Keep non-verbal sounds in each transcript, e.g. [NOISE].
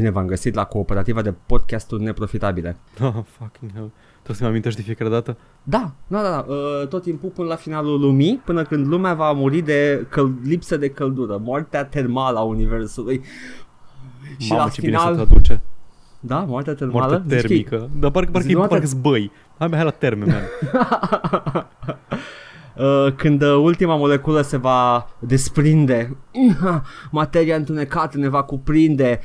Bine v-am găsit la cooperativa de podcasturi neprofitabile. [LAUGHS] Oh, fucking hell. Trebuie să-mi amintești de fiecare dată? Da, da, da, da. Uh, tot timpul până la finalul lumii, până când lumea va muri de căl- lipsă de căldură, moartea termală a universului. Și Mamă, la ce final, bine se traduce. da, moartea termală. Moarte Zici că e- termică. Dar parcă, parcă, Zici, parcă, moarte- parcă zbăi. Hai, hai la termen, man. [LAUGHS] Uh, când uh, ultima moleculă se va desprinde, [LAUGHS] materia întunecată ne va cuprinde,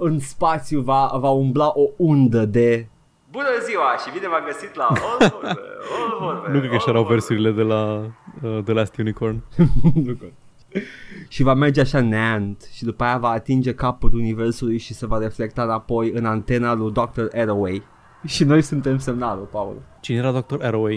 în spațiu va, va umbla o undă de Bună ziua și bine v-am găsit la [LAUGHS] All Vorbe, All Vorbe, nu cred că așa All erau Vorbe. versurile de la uh, The Last Unicorn. [LAUGHS] Nu cred. și va merge așa neant și după aia va atinge capul universului și se va reflecta înapoi în antena lui Dr. Arroway. Și noi suntem semnalul, Paul. Cine era Dr. Arroway?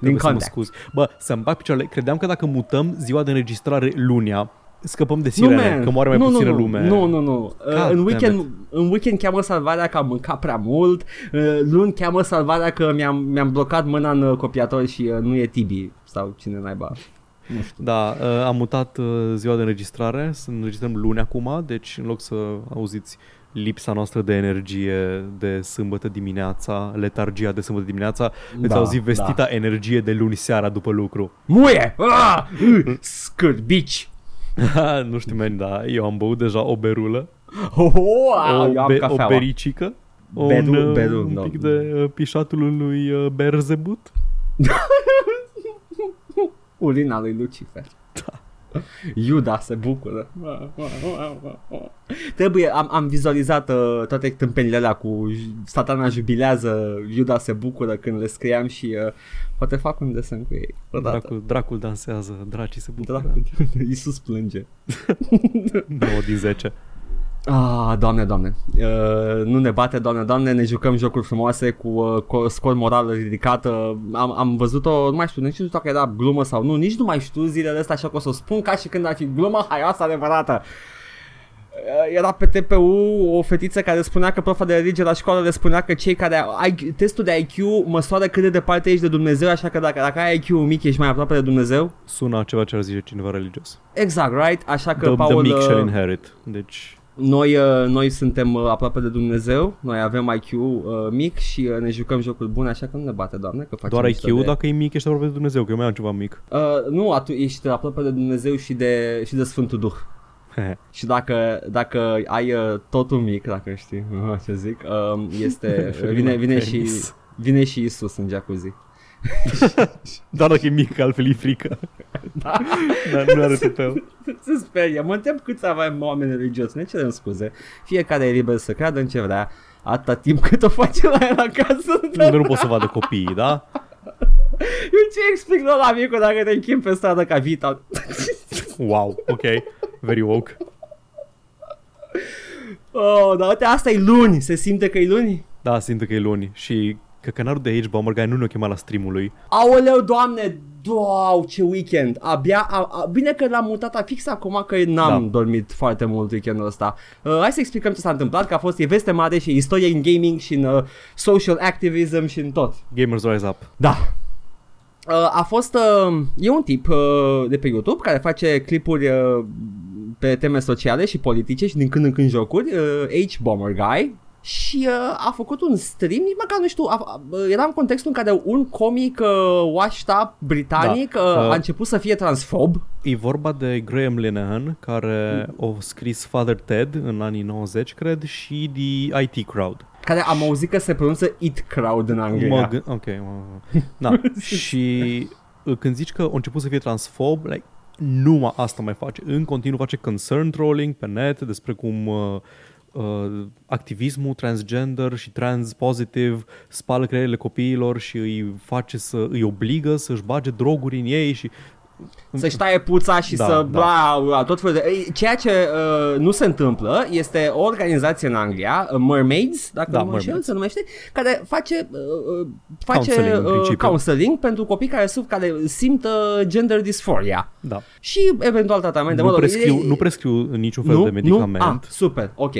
Din Trebuie să mă Contact. scuz. Bă, să-mi bag picioarele. Credeam că dacă mutăm ziua de înregistrare lunia, scăpăm de sirene, man. că moare mai nu, puțină nu, nu. lume. Nu, nu, nu. Uh, God în, damn weekend, în weekend cheamă salvarea că am mâncat prea mult. Uh, luni cheamă salvarea că mi-am, mi-am blocat mâna în uh, copiator și uh, nu e Tibi sau cine naiba. Nu știu. Da, uh, am mutat uh, ziua de înregistrare, să înregistrăm luni acum, deci în loc să auziți lipsa noastră de energie de sâmbătă dimineața, letargia de sâmbătă dimineața, veți Da, auzi vestita energie de luni seara după lucru. Muie! Ah! Uh, Scârbici! [LAUGHS] nu știu, man, da, eu am băut deja o berulă, Oh, oh, o, eu am be- o cafeaua. bericică, o, Beru- un, uh, beru, un da. pic de uh, pișatul lui uh, Berzebut. [LAUGHS] Urina lui Lucifer. Da. Iuda se bucură. Trebuie, am, am vizualizat uh, toate tâmpenile alea cu j- satana jubilează, Iuda se bucură când le scriam și uh, poate fac un desen cu ei. Odată. Dracul, dracul dansează, dracii se bucură. Dracul. [LAUGHS] Iisus plânge. [LAUGHS] 9 din 10. Ah, doamne, doamne. Uh, nu ne bate, doamne, doamne, ne jucăm jocuri frumoase cu uh, co- scor moral ridicat. Uh, am, am văzut-o, nu mai știu, nici nu știu dacă era glumă sau nu, nici nu mai știu zilele astea, așa că o să o spun ca și când ar fi glumă haioasă adevărată. Uh, Era pe TPU o fetiță care spunea că profa de religie la școală le spunea că cei care au IQ, testul de IQ măsoară cât de departe ești de Dumnezeu, așa că dacă, dacă ai IQ mic ești mai aproape de Dumnezeu. Sună ceva ce ar zice cineva religios. Exact, right? Așa că The, Paul... the meek shall uh, inherit. Deci, noi, uh, noi suntem uh, aproape de Dumnezeu, noi avem IQ uh, mic și uh, ne jucăm jocuri bune, așa că nu ne bate, Doamne, că facem doar mișto IQ, de... dacă e mic, ești aproape de Dumnezeu, că eu mai am ceva mic. Uh, nu, atu- ești aproape de Dumnezeu și de, și de Sfântul Duh. [LAUGHS] Și dacă, dacă ai uh, totul mic, dacă știi uh, [LAUGHS] ce zic, uh, este, [LAUGHS] vine, vine, și, Penis. vine și Isus în jacuzzi. [LAUGHS] Doar dacă e mic, altfel e frică. [LAUGHS] Da. Dar nu are tupeu. [LAUGHS] Se sperie, mă întreb câți avem oameni religioși, ne cerem scuze. Fiecare e liber să creadă în ce vrea, atâta timp cât o face la el acasă. Nu, nu pot să vadă copiii, da? Eu ce explic la la micul dacă te închim pe stradă ca Vita? Wow, ok. Very woke. Oh, dar uite, asta e luni, se simte că e luni? Da, simt că e luni și că canalul de aici, Bomber Guy, nu ne-a chemat la stream-ul lui. Aoleu, doamne, Wow, ce weekend! Abia, a, a, bine că l-am mutat fix acum că n-am Da. dormit foarte mult weekendul ăsta. Uh, hai să explicăm ce s-a întâmplat, că a fost e veste mare și istorie în gaming și în uh, social activism și în tot. Gamers Rise Up. Da. Uh, a fost, uh, e un tip uh, de pe YouTube care face clipuri uh, pe teme sociale și politice și din când în când jocuri, uh, H Bomber Guy. Și uh, a făcut un stream, nici măcar nu știu, a, a, era în contextul în care un comic uh, washed up britanic Da. uh, Uh, a început să fie transfob. E vorba de Graham Linehan, care a scris Father Ted în anii 90, cred, și The IT Crowd. Care am auzit că se pronunță It Crowd în Anglia. Mă gând- ok, mă- da. [LAUGHS] și uh, când zici că a început să fie transfob, like, numai asta mai face. În continuu face concern trolling pe net despre cum uh, uh, activismul transgender și trans positive spală creierile copiilor și îi face să îi obligă să-și bage droguri în ei și Să-și taie puța și Da, să da. bla, bla, tot felul de... Ei, Ceea ce uh, nu se întâmplă este o organizație în Anglia, uh, Mermaids, dacă Da, nu mă înșel, Mermaids. se numește, care face, uh, uh, face Counseling, în uh, principiu. counseling pentru copii care, suf, care simt uh, gender dysphoria da. și eventual tratamente. Nu mă rog, prescriu, e- nu prescriu niciun fel nu? de medicament. Nu? Ah, super, ok.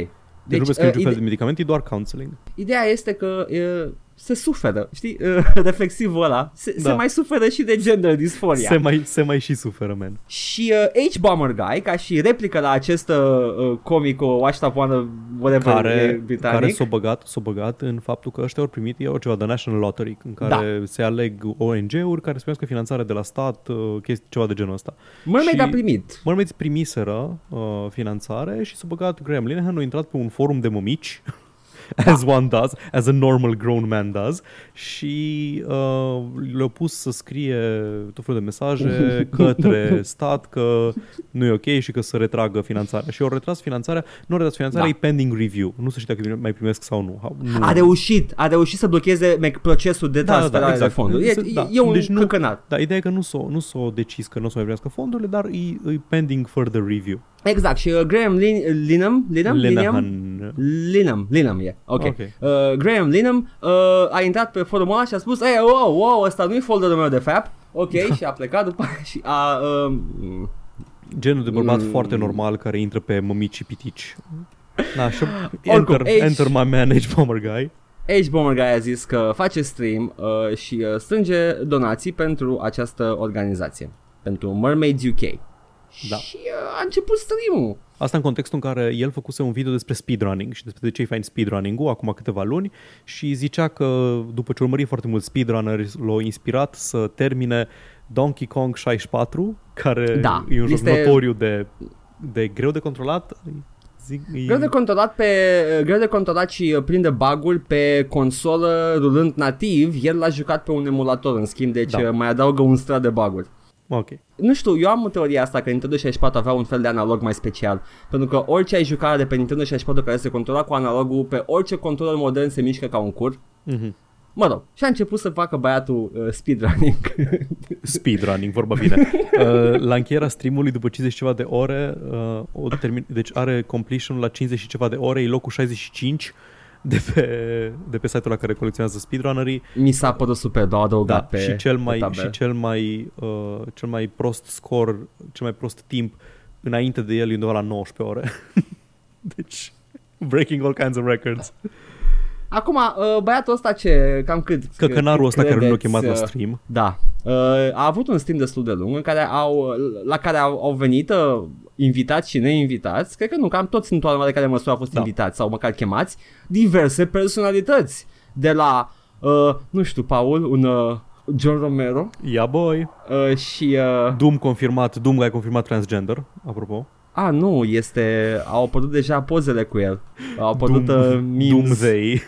Deci, nu prescriu uh, niciun fel ide- de medicament, e doar counseling. Ideea este că uh, se suferă, știi, [LAUGHS] reflexivul ăla, se, da. se mai suferă și de gender dysphoria. Se mai, se mai și suferă, man. Și uh, H-Bomber Guy, ca și replică la acest uh, comic, o Washed Up One, whatever, care, britanic. Care s-a băgat, s-a băgat în faptul că ăștia au primit eu ceva de National Lottery, în care da. se aleg ONG-uri care să finanțare de la stat, uh, chestii, ceva de genul ăsta. Mermaid a primit. Mermaids primiseră uh, finanțare și s-a băgat Graham Linehan, a intrat pe un forum de mămici [LAUGHS] [LAUGHS] as one does, as a normal grown man does și uh, le-au pus să scrie tot felul de mesaje [LAUGHS] către stat că nu e ok și că să retragă finanțarea. Și au retras finanțarea, nu au retras finanțarea, da. e pending review. Nu se știe dacă mai primesc sau nu. nu. A reușit, a reușit să blocheze procesul de transferare da, da, exact. de fonduri. E, da. e un deci nu, căcănat. Da, ideea e că nu s-o, nu s-o decis că nu o să mai primească fondurile, dar e, e pending further review. Exact, și uh, Graham Lin, Linham, Linham, Linham, Linham, Linham, e, ok. okay. Uh, Graham Linham uh, a intrat pe forumul ăla și a spus, ei, wow, wow, ăsta nu-i folderul meu de FAP, ok, și a plecat după și a... Uh, Genul de bărbat mm, foarte normal care intră pe mămici și pitici. Da, și [LAUGHS] enter, H, enter my man, H-Bomber Guy. H-Bomber Guy a zis că face stream uh, și uh, strânge donații pentru această organizație, pentru Mermaids UK. Da. Și uh, a început stream-ul. Asta în contextul în care el făcuse un video despre speedrunning și despre de ce e fain speedrunning-ul acum câteva luni și zicea că după ce urmări foarte mult speedrunneri l-au inspirat să termine Donkey Kong 64, care da, e un este... joc notoriu de, de greu de controlat, Zic, e... Greu de controlat pe greu de controlat și prinde bagul pe consolă rulând nativ, el l-a jucat pe un emulator în schimb, deci da. mai adaugă un strat de baguri. Ok. Nu știu, eu am teoria asta că Nintendo 64 avea un fel de analog mai special. Pentru că orice ai jucat de pe Nintendo 64 care se controla cu analogul, pe orice controller modern se mișcă ca un cur. Mm-hmm. Mă rog, și a început să facă băiatul uh, speedrunning. [LAUGHS] speedrunning, vorba bine. [LAUGHS] Uh, la încheierea streamului, după 50 ceva de ore, uh, o termin- deci are completion la 50 și ceva de ore, e locul 65 de pe, de pe site-ul la care colecționează speedrunnerii. Mi s-a părut super, dar adăugat da, pe și cel mai, pe și cel mai, uh, cel mai prost score, cel mai prost timp înainte de el e undeva la 19 ore. [LAUGHS] deci, breaking all kinds of records. Acum, uh, băiatul ăsta ce, cam cât? Căcănarul ăsta care nu l-a chemat la uh, stream. Da. Uh, a avut un stream destul de lung în care au, la care au, au venit invitați și neinvitați, cred că nu, cam toți în toată care măsură au fost da. invitați sau măcar chemați, diverse personalități. De la, uh, nu știu, Paul, un uh, John Romero. Yeah, boy. Uh, și... Uh, Doom confirmat, Doom a confirmat transgender, apropo. A, nu, este... Au apărut deja pozele cu el. Au apărut Doom, uh, memes. Doom they.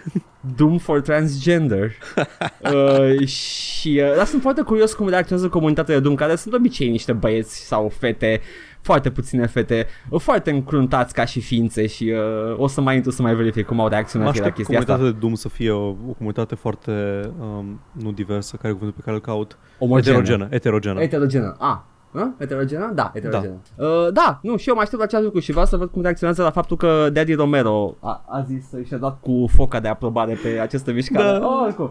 Doom for Transgender. [LAUGHS] uh, și uh, dar sunt foarte curios cum reacționează comunitatea de Doom, care sunt obicei niște băieți sau fete foarte puține fete, foarte încruntați ca și ființe și uh, o să mai intru să mai verific cum au reacționat la chestia asta. comunitatea de Doom să fie o, o comunitate foarte, um, nu diversă, care e cuvântul pe care îl caut? Omogenă. Heterogenă. Heterogenă. Heterogenă. Ah, a? Heterogenă? Da, heterogenă. Da. Uh, da, nu, și eu mă aștept la acest lucru și vreau să văd cum reacționează la faptul că Daddy Romero a, a zis și-a dat cu foca de aprobare pe această mișcare. Da. Oh,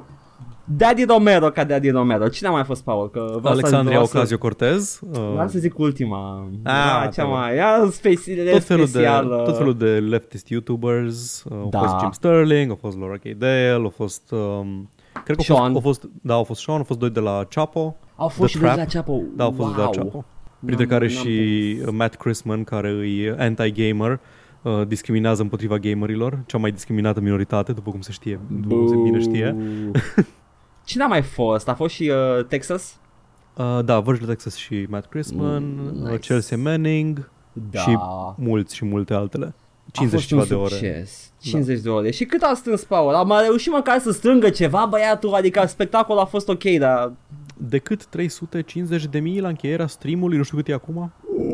Daddy Romero ca Daddy Romero. Cine a mai fost, Paul? Că Alexandria Ocasio-Cortez. Uh... Vreau să zic ultima. Ah, da, cea mai... Ea speci- tot felul specială. De, tot felul de leftist YouTubers. Uh, da. Au fost Jim Sterling, au fost Laura K. Dale, au fost... Um, cred că Sean. Au fost, au fost, da, au fost Sean, au fost doi de la Chapo. Au fost și doi de la Chapo. Da, au fost wow. de la Chapo. Printre n-am, care n-am și prins. Matt Chrisman, care e anti-gamer, uh, discriminează împotriva gamerilor, cea mai discriminată minoritate, după cum se știe, după cum se bine știe. [LAUGHS] Cine a mai fost? A fost și uh, Texas? Uh, da, Virgil Texas și Matt Chrisman, mm, uh, nice. Chelsea Manning da. și mulți și multe altele. 50 ceva de ore. 50 da. de ore. Și cât a strâns Paul? Am reușit măcar să strângă ceva băiatul, adică spectacolul a fost ok, dar... Decât 350 de mii la încheierea streamului, nu știu cât e acum.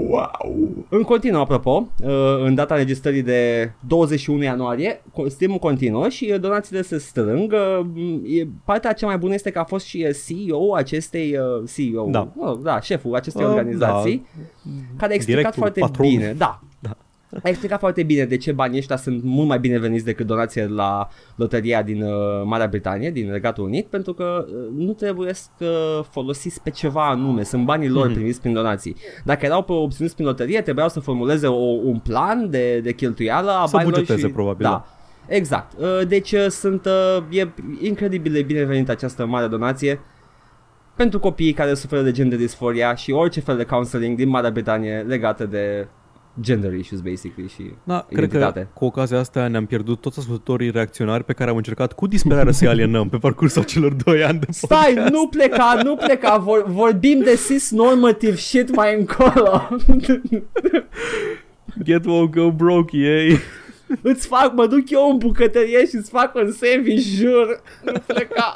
Wow! În continuu, apropo, uh, în data registrării de 21 ianuarie, streamul continuă și uh, donațiile se strâng. Uh, partea cea mai bună este că a fost și CEO acestei CEO, da, da șeful acestei uh, organizații, da. care a explicat Directul, foarte patron. bine. Da, da. A explicat foarte bine de ce banii ăștia sunt mult mai bine veniți decât donația la loteria din uh, Marea Britanie, din Regatul Unit, pentru că uh, nu trebuie să uh, folosiți pe ceva anume, sunt banii lor mm-hmm. primiți prin donații. Dacă erau pe obținuți prin loterie, trebuiau să formuleze o, un plan de, de cheltuială a să banilor bugeteze, și, probabil, da. da Exact. Uh, Deci uh, sunt uh, e incredibil de binevenită această mare donație pentru copiii care suferă de gender disforia și orice fel de counseling din Marea Britanie legată de gender issues basically și Da, cred că identitate. cu ocazia asta ne-am pierdut toți ascultătorii reacționari pe care am încercat cu disperare să-i alienăm pe parcursul celor 2 ani de Stai, podcast. nu pleca, nu pleca, vor, vorbim de cis-normative shit mai încolo. Get woke, go broke, yay! îți fac, mă duc eu în bucătărie și îți fac un sandwich, jur. Nu pleca.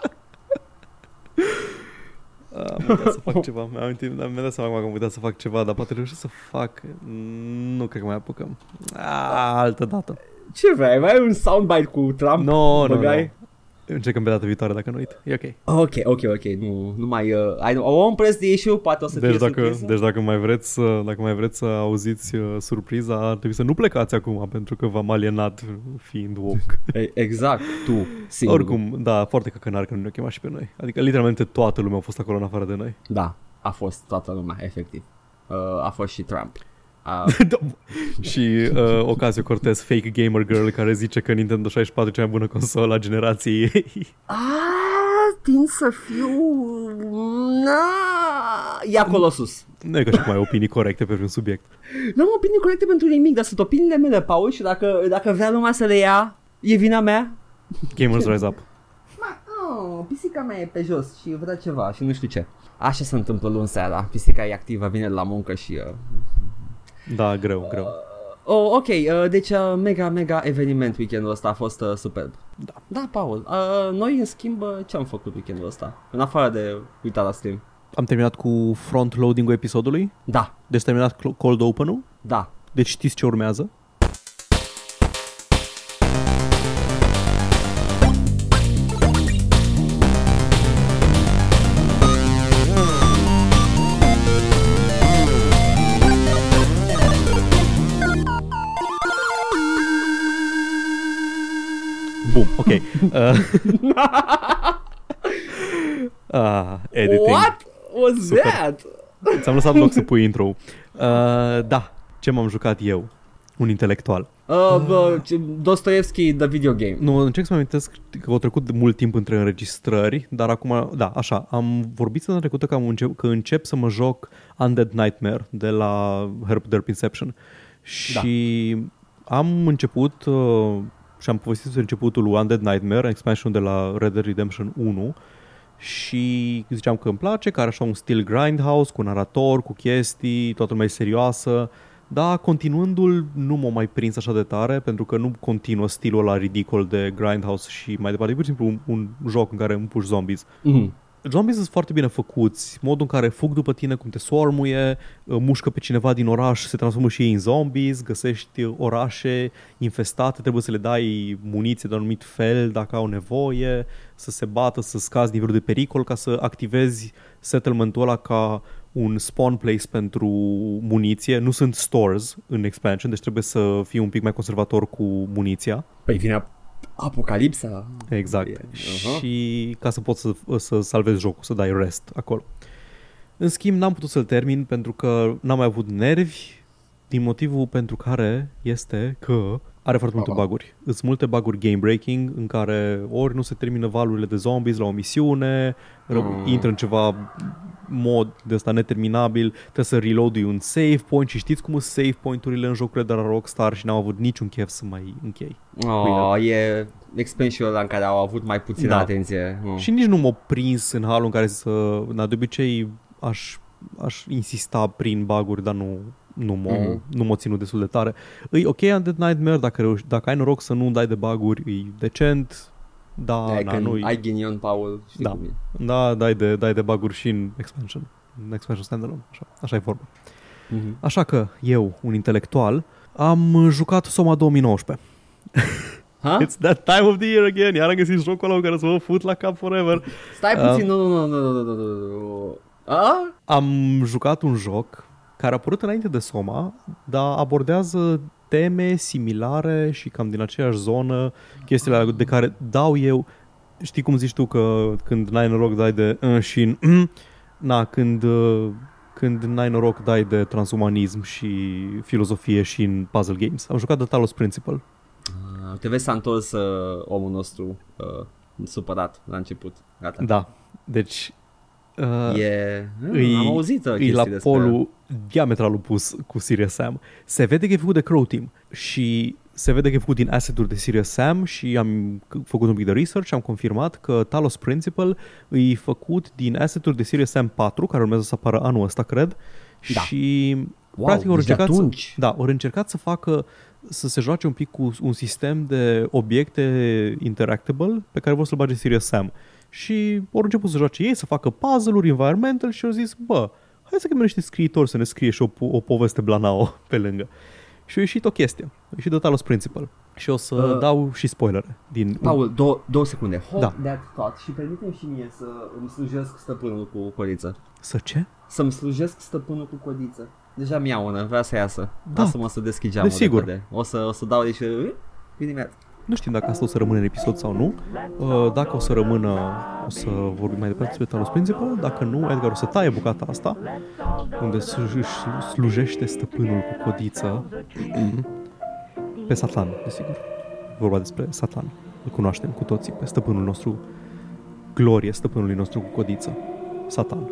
Am uitat să fac ceva. Mi-am, amintit, mi-am dat seama că am uitat să fac ceva, dar poate reușesc să fac. Nu cred că mai apucăm. A, altă dată. Ce vrei? Mai ai un soundbite cu Trump? No, nu, Băgai? nu. Încercăm pe data viitoare dacă nu uit. E ok. Ok, ok, ok, nu, nu mai, uh, I, o press the issue, poate o să Deci fie dacă, surpriză. deci dacă mai vreți să, dacă mai vreți să auziți uh, surpriza, ar trebui să nu plecați acum pentru că v-am alienat fiind woke. E- Exact, tu, singur. Oricum, da, foarte căcănar că nu ne-au chemat și pe noi. Adică literalmente toată lumea a fost acolo în afară de noi. Da, a fost toată lumea, efectiv. Uh, a fost și Trump. A, [LAUGHS] Da. și uh, Ocasio Cortez, fake gamer girl, care zice că Nintendo 64 e cea mai bună consolă a generației ei. a, tind să fiu... Na, e acolo sus. nu e ca și cum ai opinii corecte pe un subiect. Nu am opinii corecte pentru nimic, dar sunt opiniile mele, Paul, și dacă, dacă vrea lumea să le ia, e vina mea. Gamers Rise Up. Oh, pisica mea e pe jos și vrea ceva și nu știu ce. Așa se întâmplă luni seara. Pisica e activă, vine la muncă și... Uh... Da, greu, greu. Oh, ok, uh, deci uh, mega, mega eveniment weekendul ăsta a fost uh, superb. Da. Da, Paul. Uh, noi, în schimb, uh, ce am făcut weekendul ăsta? În afară de uita la stream. Am terminat cu front-loading-ul episodului. Da, Deci terminat cl- cold open-ul. da. Deci știți ce urmează. Uh, ah, [LAUGHS] editing. What was Super. that? Ți-am lăsat loc să pui intro uh, Da, ce m-am jucat eu? Un intelectual. Uh, bă, ce- Dostoevski, the video game. Nu, încerc să mă amintesc că au trecut de mult timp între înregistrări, dar acum, da, așa, am vorbit săptămâna trecută că, am încep, că încep să mă joc Undead Nightmare de la Herb Derp Inception și am început uh, și am povestit despre începutul lui Undead Nightmare, expansion de la Red Dead Redemption 1 și ziceam că îmi place, că are așa un stil grindhouse, cu narator, cu chestii, toată lumea e serioasă, dar continuându-l nu m-a mai prins așa de tare, pentru că nu continuă stilul ăla ridicol de grindhouse și mai departe, e pur și simplu un, un joc în care împuși zombies. Mm. Zombies sunt foarte bine făcuți, modul în care fug după tine, cum te swarmuie, mușcă pe cineva din oraș, se transformă și ei în zombies, găsești orașe infestate, trebuie să le dai muniție de un anumit fel dacă au nevoie, să se bată, să scazi nivelul de pericol ca să activezi settlementul ăla ca un spawn place pentru muniție. Nu sunt stores în expansion, deci trebuie să fii un pic mai conservator cu muniția. Păi vine apocalipsa. Exact. E, Uh-huh. aha. Și ca să poți să, să salvezi jocul, să dai rest acolo. În schimb, n-am putut să-l termin pentru că n-am mai avut nervi, din motivul pentru care este că are foarte multe Aha. baguri. Sunt multe baguri game breaking în care ori nu se termină valurile de zombies la o misiune, ră- Mm. intră în ceva mod de ăsta neterminabil, trebuie să reload un save point și știți cum sunt save point-urile în jocurile de la Rockstar și n-am avut niciun chef să mai închei. Oh, e expansionul ăla în care au avut mai puțină Da. atenție. Mm. Și nici nu m-a prins în halul în care să... Na, de obicei aș, aș insista prin baguri, dar nu, nu m-a, Mhm. mm-hmm. nu m-a ținut destul de tare. E ok Undead Nightmare, dacă, reuși, dacă ai noroc să nu dai de baguri, e decent, da, de na, nu ai ghinion, Paul, știi da. cum e. Da, dai de, dai de baguri și în expansion, în expansion standalone, așa, așa e vorba. Mm-hmm. Așa că eu, un intelectual, am jucat Soma 2019. Ha? [LAUGHS] It's that time of the year again. Iar am găsit jocul ăla care să mă fut la cap forever. Stai uh, puțin, nu, nu, nu, nu, nu, nu. nu, nu. Ah? Am jucat un joc care a apărut înainte de Soma, dar abordează teme similare și cam din aceeași zonă, chestiile alea de care dau eu. Știi cum zici tu că când n-ai noroc dai de uh, și în mm, na, când, uh, când n-ai noroc dai de transumanism și filozofie și în puzzle games. Am jucat de Talos Principle. Ah, te vezi s-a întors uh, omul nostru uh, supărat la început. Gata. Da, deci uh, E... îi, am auzit uh, îi chestii la despre... polul diametral opus cu Serious Sam. Se vede că e făcut de Crow Team și se vede că e făcut din asset-uri de Serious Sam și am c- făcut un pic de research și am confirmat că Talos Principle e făcut din asset-uri de Serious Sam 4, care urmează să apară anul ăsta, cred. Da. Și Wow, practic au deci de încercat, să, atunci. da, au încercat să facă să se joace un pic cu un sistem de obiecte interactable pe care vor să-l bage Serious Sam. Și au început să joace ei, să facă puzzle-uri, environmental și au zis, bă, hai să chemăm niște scriitori să ne scrie și o, po- o poveste blanao [LAUGHS] pe lângă. Și a ieșit o chestie. A ieșit de Talos Principal. Și o să Uh, uh, dau și spoilere. Din, Paul, două, două secunde. Hold Da. that thought și permite și mie să îmi slujesc stăpânul cu codiță. Să ce? Să-mi slujesc stăpânul cu codiță. Deja mi-au vrea să iasă. Da. Lasă-mă să deschid geamul Desigur. repede. O să, o să dau deci... Bine, imediat. Nu știm dacă asta o să rămână în episod sau nu. Uh, Dacă o să rămână, o să vorbim mai departe despre Talos Principal. Dacă nu, Edgar o să taie bucata asta, unde s- își slujește stăpânul cu codiță [CLEARS THROAT] pe Satan, desigur. Vorba despre Satan. Îl cunoaștem cu toții, pe stăpânul nostru, glorie stăpânului nostru cu codiță. Satan.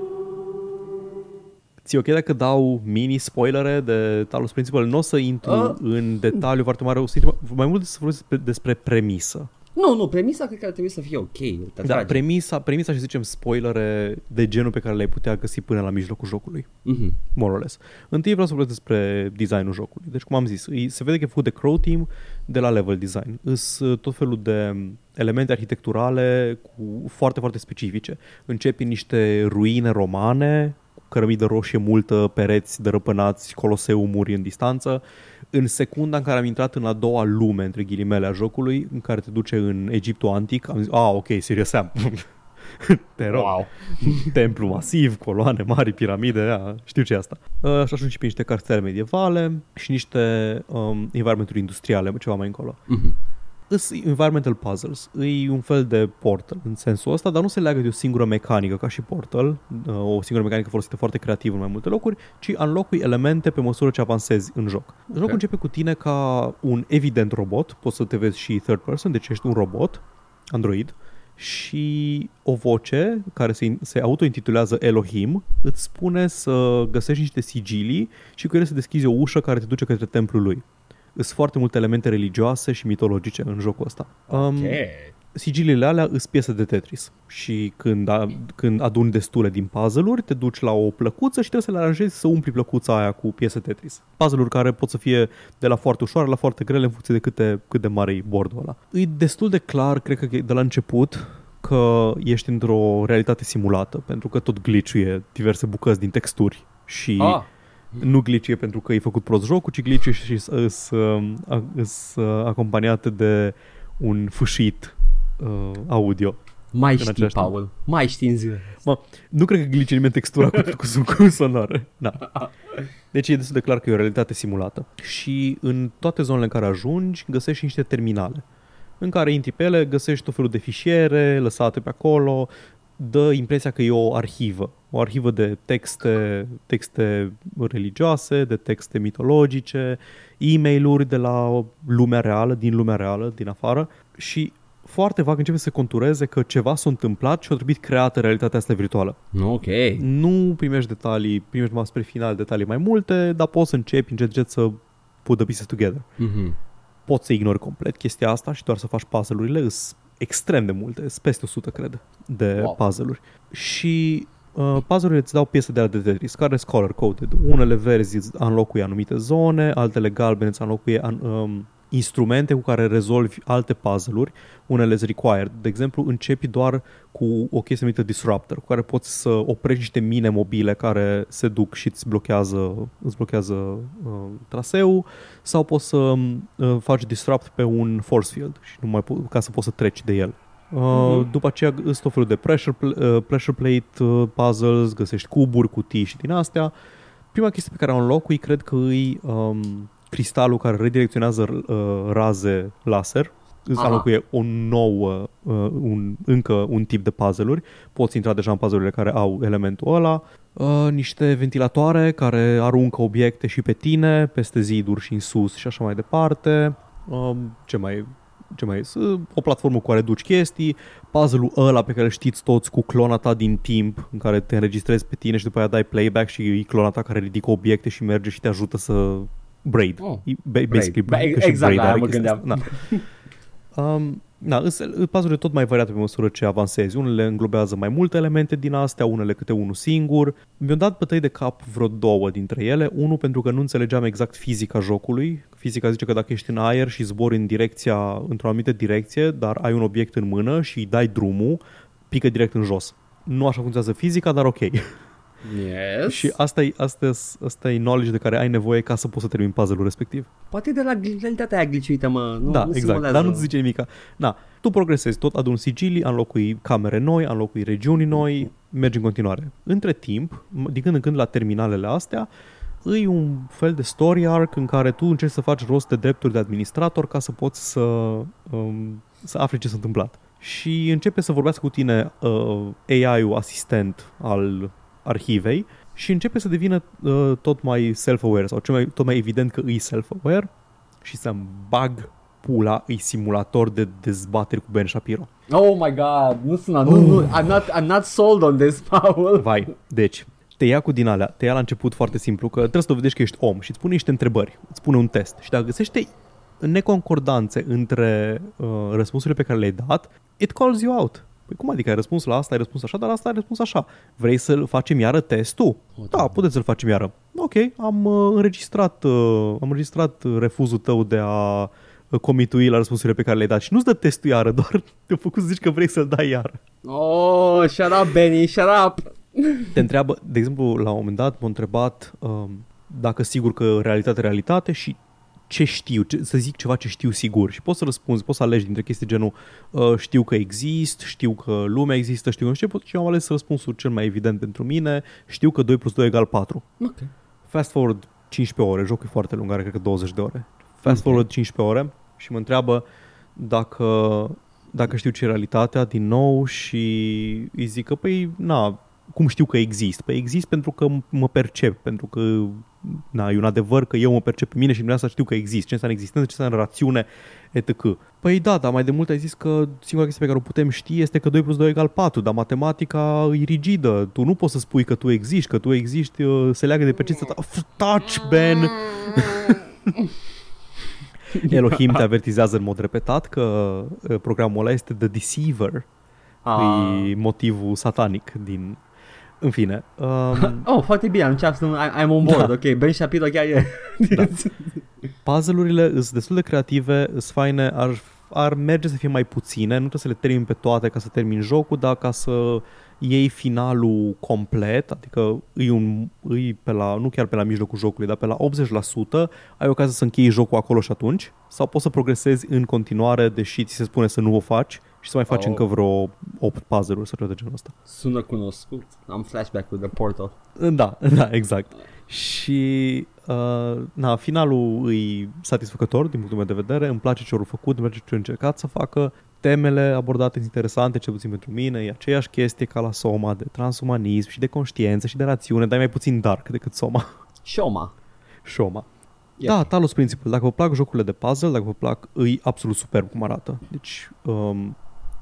Ți-e ok dacă dau mini-spoilere de Talos Principal? Nu o să intru Uh. în detaliu foarte mare, o să intru mai mult să vorbesc despre, despre premisă. Nu, nu, premisa cred că ar trebui să fie ok. Te Da, atrage. premisa, premisa și zicem spoilere de genul pe care le-ai putea găsi până la mijlocul jocului. Mhm. More or less. Întâi vreau să vorbesc despre designul jocului. Deci, cum am zis, îi- se vede că e făcut de Crow Team de la level design. Îs uh, tot felul de elemente arhitecturale cu foarte, foarte specifice. Începi în niște ruine romane, cu cărămidă roșie multă, pereți dărăpânați, coloseumuri în distanță. În secunda în care am intrat în a doua lume, între ghilimele, a jocului, în care te duce în Egiptul antic, am zis, ah, ok, serios, Sam. [LAUGHS] Te rog. Wow. Templu masiv, coloane mari, piramide, a, știu ce e asta. Uh, și ajungi și pe niște cartiere medievale și niște um, environmenturi industriale, ceva mai încolo. Mhm. Îs environmental puzzles. E un fel de portal în sensul ăsta, dar nu se leagă de o singură mecanică ca și portal, uh, o singură mecanică folosită foarte creativ în mai multe locuri, ci înlocui elemente pe măsură ce avansezi în joc. Jocul începe cu tine ca un evident robot, poți să te vezi și third person, deci ești un robot, android, și o voce care se, se autointitulează Elohim îți spune să găsești niște sigilii și cu ele să deschizi o ușă care te duce către templul lui. Sunt foarte multe elemente religioase și mitologice în jocul ăsta. Um, Ok. sigiliile alea îs piese de Tetris și când, a, când aduni destule din puzzle-uri, te duci la o plăcuță și trebuie să le aranjezi să umpli plăcuța aia cu piese Tetris. Puzzle-uri care pot să fie de la foarte ușoare la foarte grele în funcție de câte, cât de mare e bordul ăla. E destul de clar, cred că de la început, că ești într-o realitate simulată, pentru că tot glitch diverse bucăți din texturi și Ah, nu glitch pentru că e făcut prost jocul, ci glitch și sunt acompaniate de un fâșit uh, audio. mai în știi, același timp. Paul. Mai știi în ziua. Mă, nu cred că glitch nimeni textura cu, cu, cu, cu sonore. Da. Deci e destul de clar că e o realitate simulată. Și în toate zonele în care ajungi, găsești niște terminale în care intri pe ele, găsești tot felul de fișiere lăsate pe acolo, dă impresia că e o arhivă, o arhivă de texte, texte religioase, de texte mitologice, e mail de la lumea reală, din lumea reală, din afară și foarte vag începe să se contureze că ceva s-a întâmplat și a trebuit creată realitatea asta virtuală. Ok. Nu primești detalii, primești numai spre final detalii mai multe, dar poți să începi încet, încet să put the pieces together. Mhm. Poți să ignori complet chestia asta și doar să faci puzzle-urile, sunt extrem de multe, sunt peste 100, cred, de Wow. wow. puzzle-uri. Și uh, puzzle-urile îți dau piese de la de Tetris, care sunt color-coded. Unele verzi îți înlocuie anumite zone, altele galbene îți înlocuie an, um, instrumente cu care rezolvi alte puzzle-uri, unele sunt required. De exemplu, începi doar cu o chestie numită Disruptor, cu care poți să oprești niște mine mobile care se duc și îți blochează, îți blochează uh, traseul, sau poți să uh, faci Disrupt pe un force field și nu mai po- ca să poți să treci de el. Uh, Mhm. După aceea sunt tot felul de pressure, pl- uh, pressure plate uh, puzzles, găsești cuburi, cutii și din astea. Prima chestie pe care o înlocui cred că e um, cristalul care redirecționează uh, raze laser. Îți Aha. înlocuie o nouă, uh, un, încă un tip de puzzle-uri. Poți intra deja în puzzle-urile care au elementul ăla. Uh, niște ventilatoare care aruncă obiecte și pe tine, peste ziduri și în sus și așa mai departe. Uh, ce mai ce mai e, o platformă cu care duci chestii, puzzle-ul ăla pe care îl știți toți cu clona ta din timp, în care te înregistrezi pe tine și după aia dai playback și e clona ta care ridică obiecte și merge și te ajută să braid. Oh, E ba- Basically, Braid. că și Exact, braid la aia are mă chestia gândeam. asta. Da. [LAUGHS] Um, da, puzzle tot mai variate pe măsură ce avansezi. Unele înglobează mai multe elemente din astea, unele câte unul singur. Mi-au dat bătăi de cap vreo două dintre ele. Unul pentru că nu înțelegeam exact fizica jocului. Fizica zice că dacă ești în aer și zbori în direcția, într-o anumită direcție, dar ai un obiect în mână și îi dai drumul, pică direct în jos. Nu așa funcționează fizica, dar ok. [LAUGHS] Yes. și asta e, asta, e, asta e knowledge de care ai nevoie ca să poți să termini puzzle-ul respectiv. Poate de la realitatea aia gliciuită, mă. Nu, da, nu exact, simulează. dar nu-ți zice nimic. Da, tu progresezi, tot aduni sigilii, înlocui camere noi, înlocui regiuni noi, mergi în continuare. Între timp, m- din când în când la terminalele astea, îi un fel de story arc în care tu încerci să faci rost de drepturi de administrator ca să poți să, um, să afli ce s-a întâmplat. Și începe să vorbească cu tine uh, AI-ul asistent al arhivei și începe să devină uh, tot mai self-aware sau cel mai, tot mai evident că îi self-aware și să-mi bag pula, îi simulator de dezbateri cu Ben Shapiro. Oh my god, nu sună, nu, nu, I'm not, I'm not sold on this, [LAUGHS] Paul. Vai, deci, te ia cu din alea, te ia la început foarte simplu, că trebuie să dovedești că ești om și îți pune niște întrebări, îți pune un test și dacă găsește neconcordanțe între uh, răspunsurile pe care le-ai dat, it calls you out. Păi cum adică ai răspuns la asta, ai răspuns așa, dar la asta ai răspuns așa. Vrei să-l facem iară testul? Da, puteți să-l facem iară. Ok, am uh, înregistrat, uh, am înregistrat refuzul tău de a uh, comitui la răspunsurile pe care le-ai dat și nu-ți dă testul iară, [LAUGHS] doar te-a făcut să zici că vrei să-l dai iară. Oh, shut up, Benny, shut up. [LAUGHS] Te întreabă, de exemplu, la un moment dat m-a întrebat um, dacă sigur că realitate realitate și ce știu, ce, să zic ceva ce știu sigur și poți să răspunzi, poți să alegi dintre chestii genul uh, știu că exist, știu că lumea există, știu că nu știu ce, și am ales răspunsul cel mai evident pentru mine, știu că 2 plus 2 egal 4. Ok. Fast forward 15 ore, jocul e foarte lung, are cred că 20 de ore. Fast Ok. forward 15 ore și mă întreabă dacă, dacă știu ce e realitatea din nou și îi zic că păi na, cum știu că exist? Păi exist pentru că m- mă percep, pentru că na, e un adevăr că eu mă percep pe mine și dumneavoastră știu că exist, ce înseamnă existență, ce înseamnă rațiune, etc. Păi da, dar mai de mult ai zis că singura chestie pe care o putem ști este că 2 plus 2 egal 4, dar matematica e rigidă. Tu nu poți să spui că tu existi, că tu existi, uh, se leagă de percepția ta. F- Touch, Ben! [LAUGHS] Elohim te avertizează în mod repetat că uh, programul ăla este The Deceiver, Ah. e motivul satanic din... În fine. Um, [LAUGHS] Oh, foarte bine, atunci sunt, I'm, I'm on board, Da. ok, Ben Shapiro chiar e. [LAUGHS] Da. [LAUGHS] puzzle-urile sunt destul de creative, sunt faine, ar, ar merge să fie mai puține, nu trebuie să le termin pe toate ca să termin jocul, dar ca să iei finalul complet, adică îi, un, îi pe la, nu chiar pe la mijlocul jocului, dar pe la 80%, ai ocazia să închei jocul acolo și atunci, sau poți să progresezi în continuare, deși ți se spune să nu o faci și să mai faci Oh. încă vreo 8 puzzle-uri sau ceva de genul ăsta. Sună cunoscut. Am flashback with the portal. Da, [LAUGHS] da, exact. Și uh, na, finalul e satisfăcător din punctul meu de vedere, îmi place ce au făcut, îmi place ce au încercat să facă. Temele abordate sunt interesante, cel puțin pentru mine, e aceeași chestie ca la Soma, de transumanism și de conștiință și de rațiune, dar e mai puțin dark decât Soma. [LAUGHS] Shoma. Shoma. E Da, ok. Talos Principle. Dacă vă plac jocurile de puzzle, dacă vă plac, îi absolut superb cum arată. Deci, um,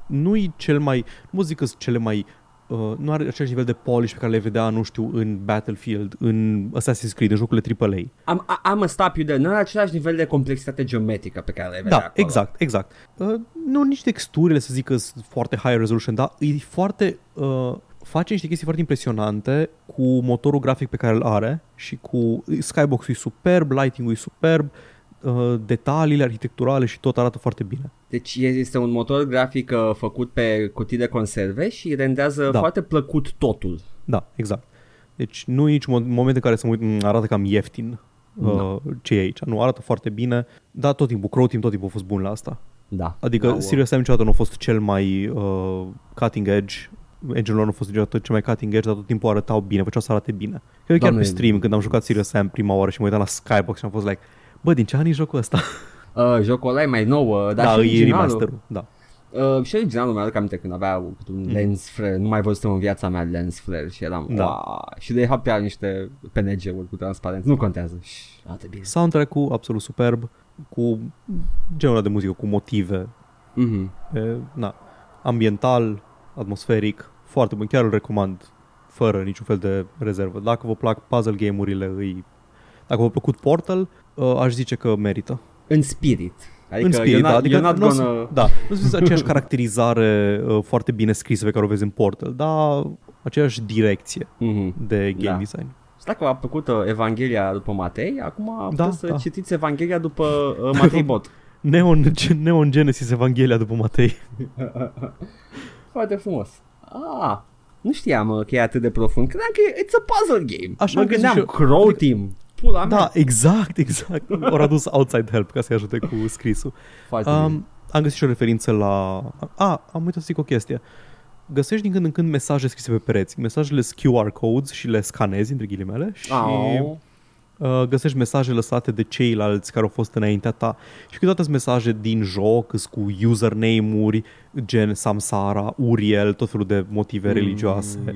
nu-i cel mai, nu zic că sunt cele mai Uh, nu are același nivel de polish pe care le vedea, nu știu, în Battlefield, în Assassin's Creed, în jocurile AAA. Am, am a stop you there. Nu are același nivel de complexitate geometrică pe care le vedea Da, acolo. exact, exact. Uh, nu nici texturile să zic că sunt foarte high resolution, dar e foarte... Uh, face niște chestii foarte impresionante cu motorul grafic pe care îl are și cu skybox-ul e superb, lighting-ul e superb, uh, detaliile arhitecturale și tot arată foarte bine. Deci este un motor grafic uh, făcut pe cutii de conserve și rendează Da. foarte plăcut totul. Da, exact. Deci nu e nici mo- moment în care să mă uit, "Mm, arată cam ieftin uh, Da. ce e aici. Nu, arată foarte bine, dar tot timpul, Crow Team tot timpul a fost bun la asta. Da. Adică da, da, Serious Sam niciodată nu a fost cel mai uh, cutting edge engine lor nu a fost niciodată cel mai cutting edge, dar tot timpul arătau bine, făceau să arate bine. Eu chiar Doamne. pe stream, când am jucat Serious Sam prima oară și mă uitam la Skybox și am fost like, bă, din ce an e jocul ăsta? [LAUGHS] Uh, jocul ăla e mai nou, uh, dar da, și e originalul. remasterul, da. Uh, și originalul mi-aduc aminte când avea un Mm. lens flare, nu mai văzusem în viața mea lens flare și eram, Da. wow. Și de fapt pe niște PNG-uri cu transparență, nu contează. Și, arată bine. Soundtrack-ul absolut superb cu genul ăla de muzică, cu motive, Mhm. e, na, ambiental, atmosferic, foarte bun, chiar îl recomand fără niciun fel de rezervă. Dacă vă plac puzzle game-urile, îi... dacă v-a plăcut Portal, uh, aș zice că merită. În spirit. Adică în spirit, you're not, da, adică you're not nu o gonna... să, da, nu sunt [LAUGHS] aceeași caracterizare uh, foarte bine scrisă pe care o vezi în Portal, dar aceeași direcție Mhm. de game Da. design. Și dacă v-a plăcut uh, Evanghelia după Matei, acum Da, puteți să da. citiți Evanghelia după uh, Matei [LAUGHS] Bot. Neon, Neon Genesis Evanghelia după Matei. [LAUGHS] Foarte frumos. Ah, nu știam uh, că e atât de profund. Credeam că e- it's a puzzle game. Așa mă am găsit gândeam, și eu. Crow Team. Pula mea. Da, exact, exact. Au adus outside help ca să-i ajute cu scrisul. Foarte bine. Um, am găsit și o referință la... A, am uitat să zic o chestie. Găsești din când în când mesaje scrise pe pereți. Mesajele sunt QR codes și le scanezi, între ghilimele, și Au. uh, găsești mesaje lăsate de ceilalți care au fost înaintea ta. Și câteodată sunt mesaje din joc, sunt cu username-uri, gen Samsara, Uriel, tot felul de motive religioase. Mm.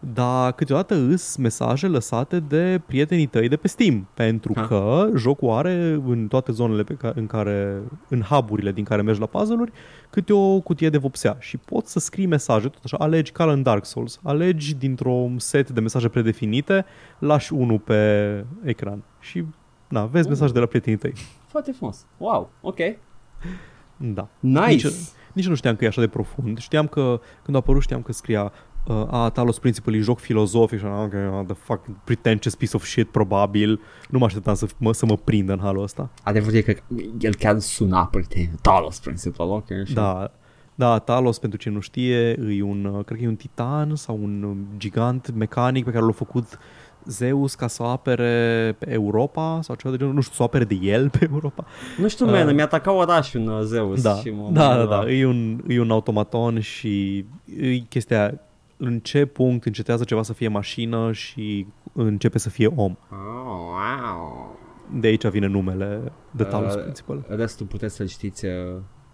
Dar câteodată îs mesaje lăsate de prietenii tăi de pe Steam, pentru Ha. că jocul are în toate zonele pe care, în care, în hub-urile din care mergi la puzzle-uri, câte o cutie de vopsea și poți să scrii mesaje, tot așa, alegi ca în Dark Souls, alegi dintr-un set de mesaje predefinite, lași unul pe ecran și na, vezi Uh. mesaje de la prietenii tăi. Foarte frumos. Wow, ok. Da. Nice. Nici, nici nu știam că e așa de profund. Știam că, când a apărut, știam că scria uh, a, Talos Principle e joc filozofic și am, ok, uh, the fuck, pretentious piece of shit, probabil. Nu mă așteptam să, mă, să mă prindă în halul ăsta. Adevărul e că el chiar suna prieten. Talos Principal, ok. așa. Da, da, Talos, pentru cine nu știe, e un, uh, cred că e un titan sau un uh, gigant mecanic pe care l-a făcut Zeus ca să o apere pe Europa sau ceva de genul, nu știu, să o apere de el pe Europa. Nu știu, Uh. man, mi-a atacat orașul în uh, Zeus. Da, și mă, da, mă- da, da, e un, e un automaton și e chestia în ce punct încetează ceva să fie mașină și începe să fie om. Oh, wow. De aici vine numele de Talos Uh, principal. Restul puteți să-l știți uh,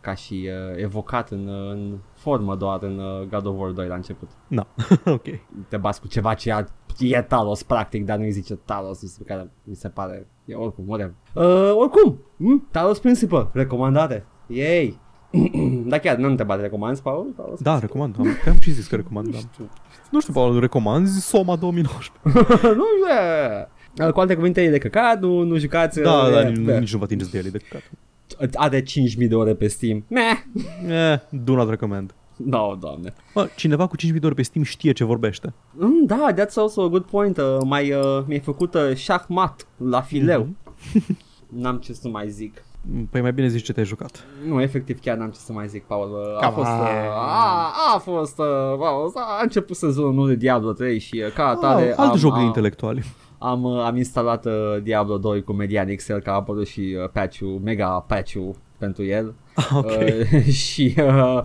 ca și uh, evocat în, uh, în formă doar în uh, God of War 2 la început. Na, [LAUGHS] ok. Te bați cu ceva ce e, e Talos practic, dar nu-i zice Talos, mi se, care mi se pare, e oricum, whatever. Uh, oricum, mm, Talos Principal, recomandate. Yay! [CLEARS THROAT] da chiar, nu te bate, recomanzi, Paul? Talos Da, recomand. Am, am și zis că recomand. Da. Nu știu, Paul, recomanzi Soma 2019. [LAUGHS] nu știu. Uh, Cu alte cuvinte, e de căcat, nu, nu jucați. Da, uh, da, e- nici, nici nu vă atingeți de el, e de căcat. Are 5.000 de ore pe Steam. Meh. Eh, do not recommend. No, doamne. Mă, cineva cu 5.000 de ori pe Steam știe ce vorbește. Mm, da, that's also a good point. Uh, mai, uh, mi-ai făcut uh, șahmat la fileu. N-am ce să mai zic. Păi mai bine zici ce te-ai jucat. Nu, efectiv chiar n-am ce să mai zic, Paul. Uh, a Come fost, uh, on. a, a fost, uh, wow, a început sezonul nou de Diablo 3 și uh, ca atare Ah, alt am, joc de am, intelectuali. am, uh, am instalat uh, Diablo 2 cu Median XL, că a apărut și uh, patch-ul, mega patch-ul pentru el. ok. Uh, [LAUGHS] și uh,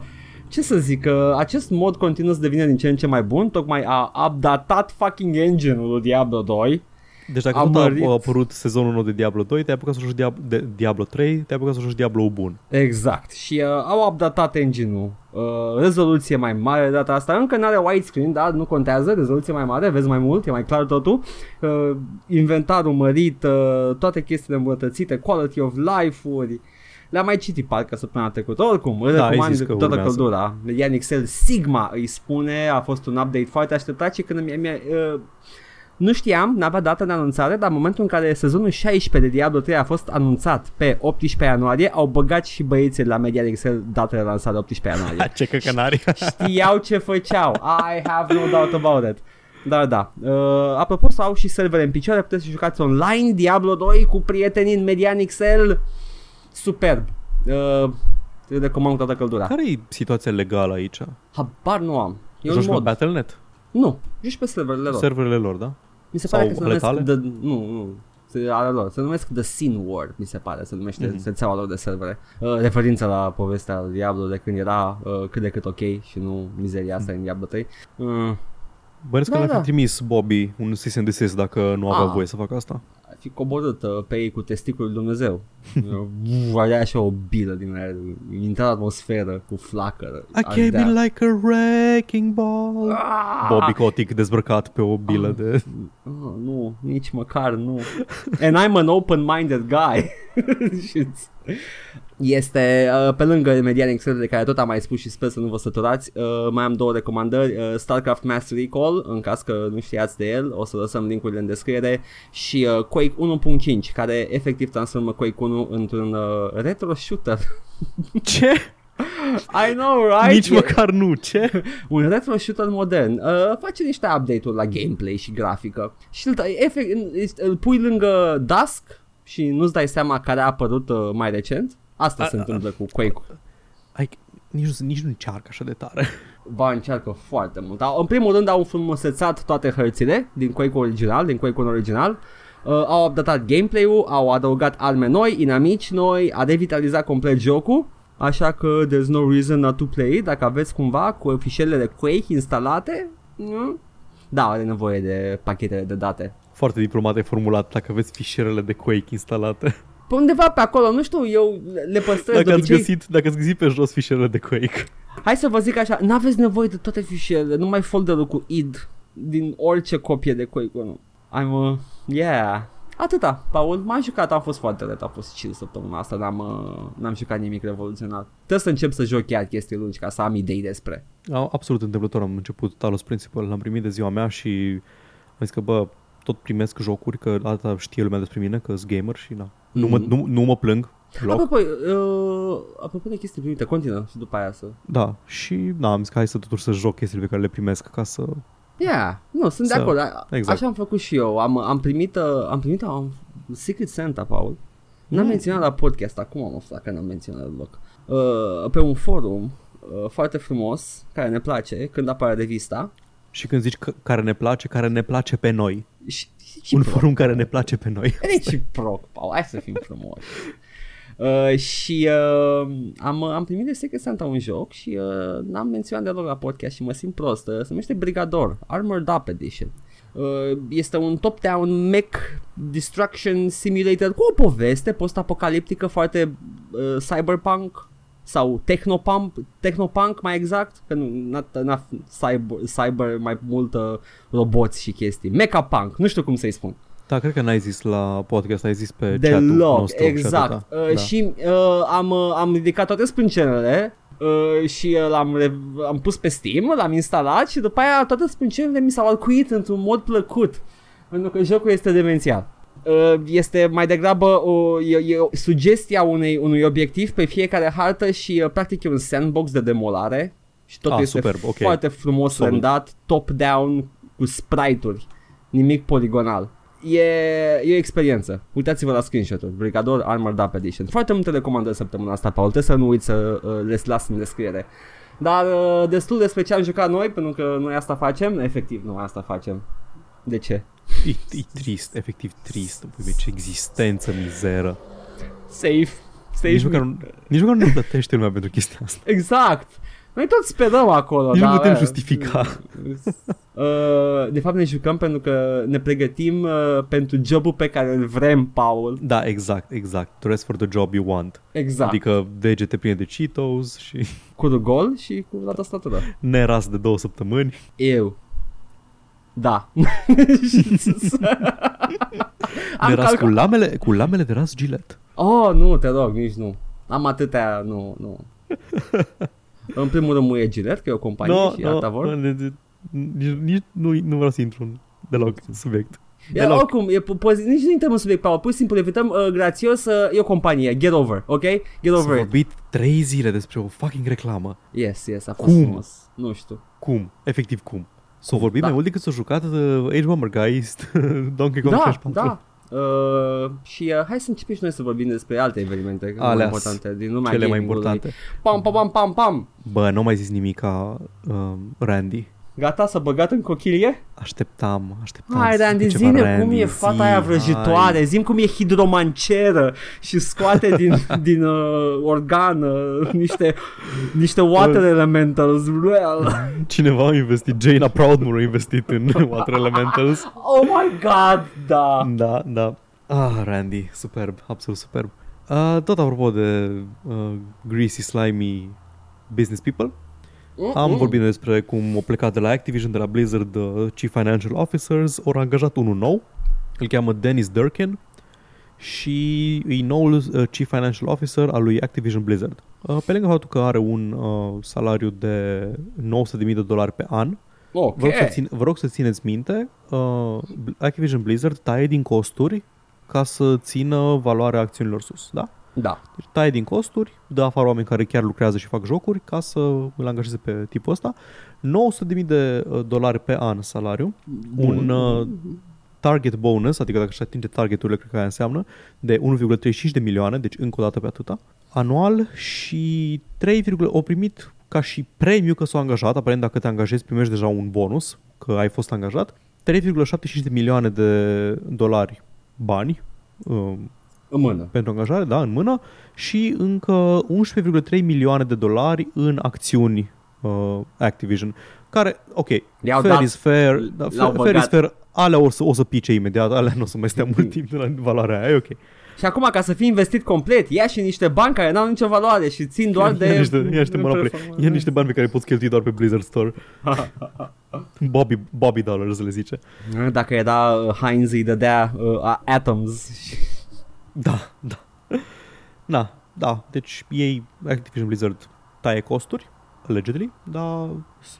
ce să zic, uh, acest mod continuă să devină din ce în ce mai bun, tocmai a updatat fucking engine-ul lui Diablo 2. Deci dacă Am tot a, mărit. a apărut sezonul nou de Diablo 2, te-ai apucat să joci Diablo, de Diablo 3, te-ai apucat să joci Diablo bun. Exact. Și uh, au updatat engine-ul. Uh, rezoluție mai mare de data asta. Încă n-are widescreen, dar nu contează. Rezoluție mai mare, vezi mai mult, e mai clar totul. Uh, inventarul mărit, uh, toate chestiile îmbunătățite, quality of life-uri. Le-am mai citit parcă săptămâna trecută. Oricum, îl Da, ai recomand zis că cu toată urmează. căldura. Median Excel Sigma îi spune, a fost un update foarte așteptat și când mi-a, mi-a, uh, nu știam, n-avea dată de anunțare, dar în momentul în care sezonul 16 de Diablo 3 a fost anunțat pe 18 ianuarie, au băgat și băieții de la Media Excel data de lansare 18 ianuarie. [LAUGHS] Ce căcănari. Știau ce făceau. I have no doubt about it. Dar da, uh, apropo să au și servere în picioare, puteți să jucați online Diablo 2 cu prietenii în Median Excel. Superb. Uh, te recomand cu toată căldura. Care e situația legală aici? Habar nu am. E un Joci pe mod. Battle.net? Nu, joci pe serverele lor. Serverele lor, da? Mi se Sau pare că se ale numesc tale? The, nu, nu, se, ale lor. Se numesc The Sin War, mi se pare, se numește Mhm. mm-hmm. rețeaua lor de servere. Uh, referință la povestea lui Diablo de când era uh, cât de cât ok și nu mizeria asta în Diablo 3. Uh, Bănesc că Da, le-ar da. fi trimis Bobby un cease and desist dacă nu avea Ah. voie să facă asta. Fi coborât uh, pe ei cu testicul lui Dumnezeu. Uh, [LAUGHS] Avea așa o bilă din aer, intra în atmosferă cu flacără. I came in like a wrecking ball. Ah! Bobby Kotick dezbrăcat pe o bilă de... Oh, nu, nici măcar nu. And I'm an open-minded guy. [LAUGHS] este uh, pe lângă Median Excel de care tot am mai spus și sper să nu vă săturați uh, mai am două recomandări uh, StarCraft Mastery Call în caz că nu știați de el o să lăsăm linkurile în descriere și uh, Quake 1.5 care efectiv transformă Quake 1 într-un uh, retro shooter. [LAUGHS] Ce? [LAUGHS] I know right? Nici E- măcar nu, ce? [LAUGHS] un retro shooter modern. Uh, face niște update-uri la gameplay și grafică. Și îl, efect, îl pui lângă Dusk și nu-ți dai seama care a apărut uh, mai recent Asta A- se întâmplă cu Quake Ai, nici, nu, nici nu încearcă așa de tare. [LAUGHS] Ba încearcă foarte mult Au- În primul rând au înfrumusețat toate hărțile Din Quake original, din Quake 1 original uh, Au updatat gameplay-ul Au adăugat arme noi, inamici noi A revitalizat complet jocul Așa că there's no reason not to play it. Dacă aveți cumva cu fișierele de Quake instalate nu? Da, are nevoie de pachetele de date Foarte diplomat ai formulat dacă aveți fișierele de Quake instalate. [LAUGHS] Pe undeva pe acolo, nu știu, eu le păstrez Dacă de ați, obicei. găsit, dacă ați găsit pe jos fișierele de Quake. Hai să vă zic așa, n-aveți nevoie de toate fișierele, numai folderul cu id din orice copie de Quake 1. I'm, uh, yeah. Atâta, Paul, m-am jucat, am fost foarte ret, a fost chill săptămâna asta, n-am, uh, n-am jucat nimic revoluționar. Trebuie să încep să joc chiar chestii lungi ca să am idei despre. A- Absolut întâmplător am început Talos Principle, l-am primit de ziua mea și am zis că bă, tot primesc jocuri, că asta știe lumea despre mine, că sunt gamer și na. Nu, mă, Mhm. nu, nu mă plâng deloc. Apropo, uh, apropo de chestii primite, continuă și după aia să... Da, și na, am zis că hai să totuși să joc chestiile pe care le primesc ca să... Yeah, nu, sunt de Să- acord. A- exact. Așa am făcut și eu. Am, am primit, uh, am primit am, Secret Santa, Paul. N-am Mm. menționat la podcast, acum am aflat că n-am menționat deloc. Uh, pe un forum uh, foarte frumos, care ne place, când apare revista. Și când zici că, care ne place, care ne place pe noi. Și, și Un proc. forum care ne place pe noi. Reciproc, Paul, hai să fim frumoși. Uh, și uh, am, am primit de Secret Santa un joc și uh, n-am menționat deloc la podcast și mă simt prost. Uh, se numește Brigador, Armored Up Edition. Uh, este un top-down mech destruction simulator cu o poveste post-apocaliptică foarte uh, cyberpunk sau technopunk, technopunk mai exact, că nu, not, not cyber, cyber mai mult uh, roboți și chestii. Mecha punk, nu știu cum să-i spun. Da, cred că n-ai zis la podcast, ai zis pe chat-ul Deloc, nostru. și exact. atâta. Uh, da. Și uh, am, uh, am ridicat toate sprâncenele uh, și uh, l-am re- am pus pe Steam, l-am instalat și după aia toate sprâncenele mi s-au alcuit într-un mod plăcut. Pentru că jocul este demențial. Uh, este mai degrabă o, e, e o sugestia unei, unui obiectiv pe fiecare hartă și uh, practic e un sandbox de demolare și totul Ah, este superb, ok. foarte frumos Solid. rendat, top-down cu sprite-uri, nimic poligonal. E, e o experiență. Uitați-vă la screenshot-uri. Brigador Armored Up Edition. Foarte multe recomandări săptămâna asta, Paul. Trebuie să nu uiți să uh, le las în descriere. Dar uh, destul despre ce am jucat noi, pentru că noi asta facem. Efectiv, noi asta facem. De ce? E, e trist, efectiv trist. Păi, ce existență mizeră. Safe. Safe. Nici măcar, nu- nici măcar nu ne plătește lumea pentru chestia asta. Exact. Noi tot sperăm acolo. Nici nu dar, putem uh, justifica. [LAUGHS] Uh, de fapt ne jucăm pentru că ne pregătim uh, pentru jobul pe care îl vrem, Paul. Da, exact, exact. Dress for the job you want. Exact. Adică degete pline de Cheetos și Cu rugol și cu la tastatură. neras de două săptămâni. Eu. Da. [LAUGHS] Am neras calcat- cu lamele, cu lamele de ras gilet. Oh, nu, te rog, nici nu. Am atâtea, nu, nu. în primul rând muie Gillette, că e o companie No, și no, alta vor. no, ne- ne- nici, nici nu, nu vreau să intru în deloc în subiect. E, Deloc. oricum, e, po- pozi- nici nu intrăm în subiect, Paul, pur și simplu evităm uh, grațios, uh, e o companie, get over, ok? Get S-a over it. vorbit trei zile despre o fucking reclamă. Yes, yes, a fost Cum? frumos. Nu știu. Cum? Efectiv cum? S-a vorbit Da. mai mult decât s-a jucat uh, Age Bomber Guys, [LAUGHS] Donkey Kong Da, 64. da. Uh, și uh, hai să începem și noi să vorbim despre alte evenimente mai Alea importante din lumea Cele mai gaming-ului. importante. Pam, pam, pam, pam, pam. Bă, nu mai zis nimic ca um, Randy. Gata să băgat în cochilie? Așteptam, așteptam. Hai, să Randy, zică ceva, zine cum Randy, e fata zi, aia vrăjitoare, hai. zim cum e hidromanceră și scoate din, [LAUGHS] din uh, organ uh, niște, niște water elementals. Well. Cineva a investit, Jaina Proudmoore a investit în Water Elementals. [LAUGHS] Oh my god, da. Da, da. Ah, Randy, superb, absolut superb. Uh, tot apropo de uh, greasy, slimy business people, am vorbit despre cum au plecat de la Activision, de la Blizzard, uh, Chief Financial Officers, au angajat unul nou, îl cheamă Dennis Durkin și e noul uh, Chief Financial Officer al lui Activision Blizzard. Uh, pe lângă faptul că are un uh, salariu de 900.000 de dolari pe an, Ok. Vă rog, să țin, vă rog să țineți minte, uh, Activision Blizzard taie din costuri ca să țină valoarea acțiunilor sus, da? Da. Deci taie din costuri, dă afară oameni care chiar lucrează și fac jocuri ca să îl angajeze pe tipul ăsta. 900.000 de uh, dolari pe an salariu, un uh, target bonus, adică dacă își atinge targeturile, cred că aia înseamnă, de 1,35 de milioane, deci încă o dată pe atâta, anual și 3, o primit ca și premiu că s-au angajat, aparent dacă te angajezi primești deja un bonus, că ai fost angajat, 3,75 de milioane de dolari bani um, În mână. pentru angajare, da, în mână și încă 11,3 milioane de dolari în acțiuni uh, Activision, care, ok, I-au fair dat- is fair, da, l-au fair, fair is băgat. fair, alea o să, o să pice imediat, alea nu o să mai stea mult timp de la valoarea aia, e ok. Și acum, ca să fii investit complet, ia și niște bani care n-au nicio valoare și țin doar [LAUGHS] de... Ia niște, ia niște, monopole, ia niște bani pe care îi poți cheltui doar pe Blizzard Store. [LAUGHS] Bobby, Bobby Dollars le zice. Dacă era uh, Heinz îi dădea uh, Atoms. Da, da. Da, da. Deci ei, Activision Blizzard, taie costuri, allegedly, dar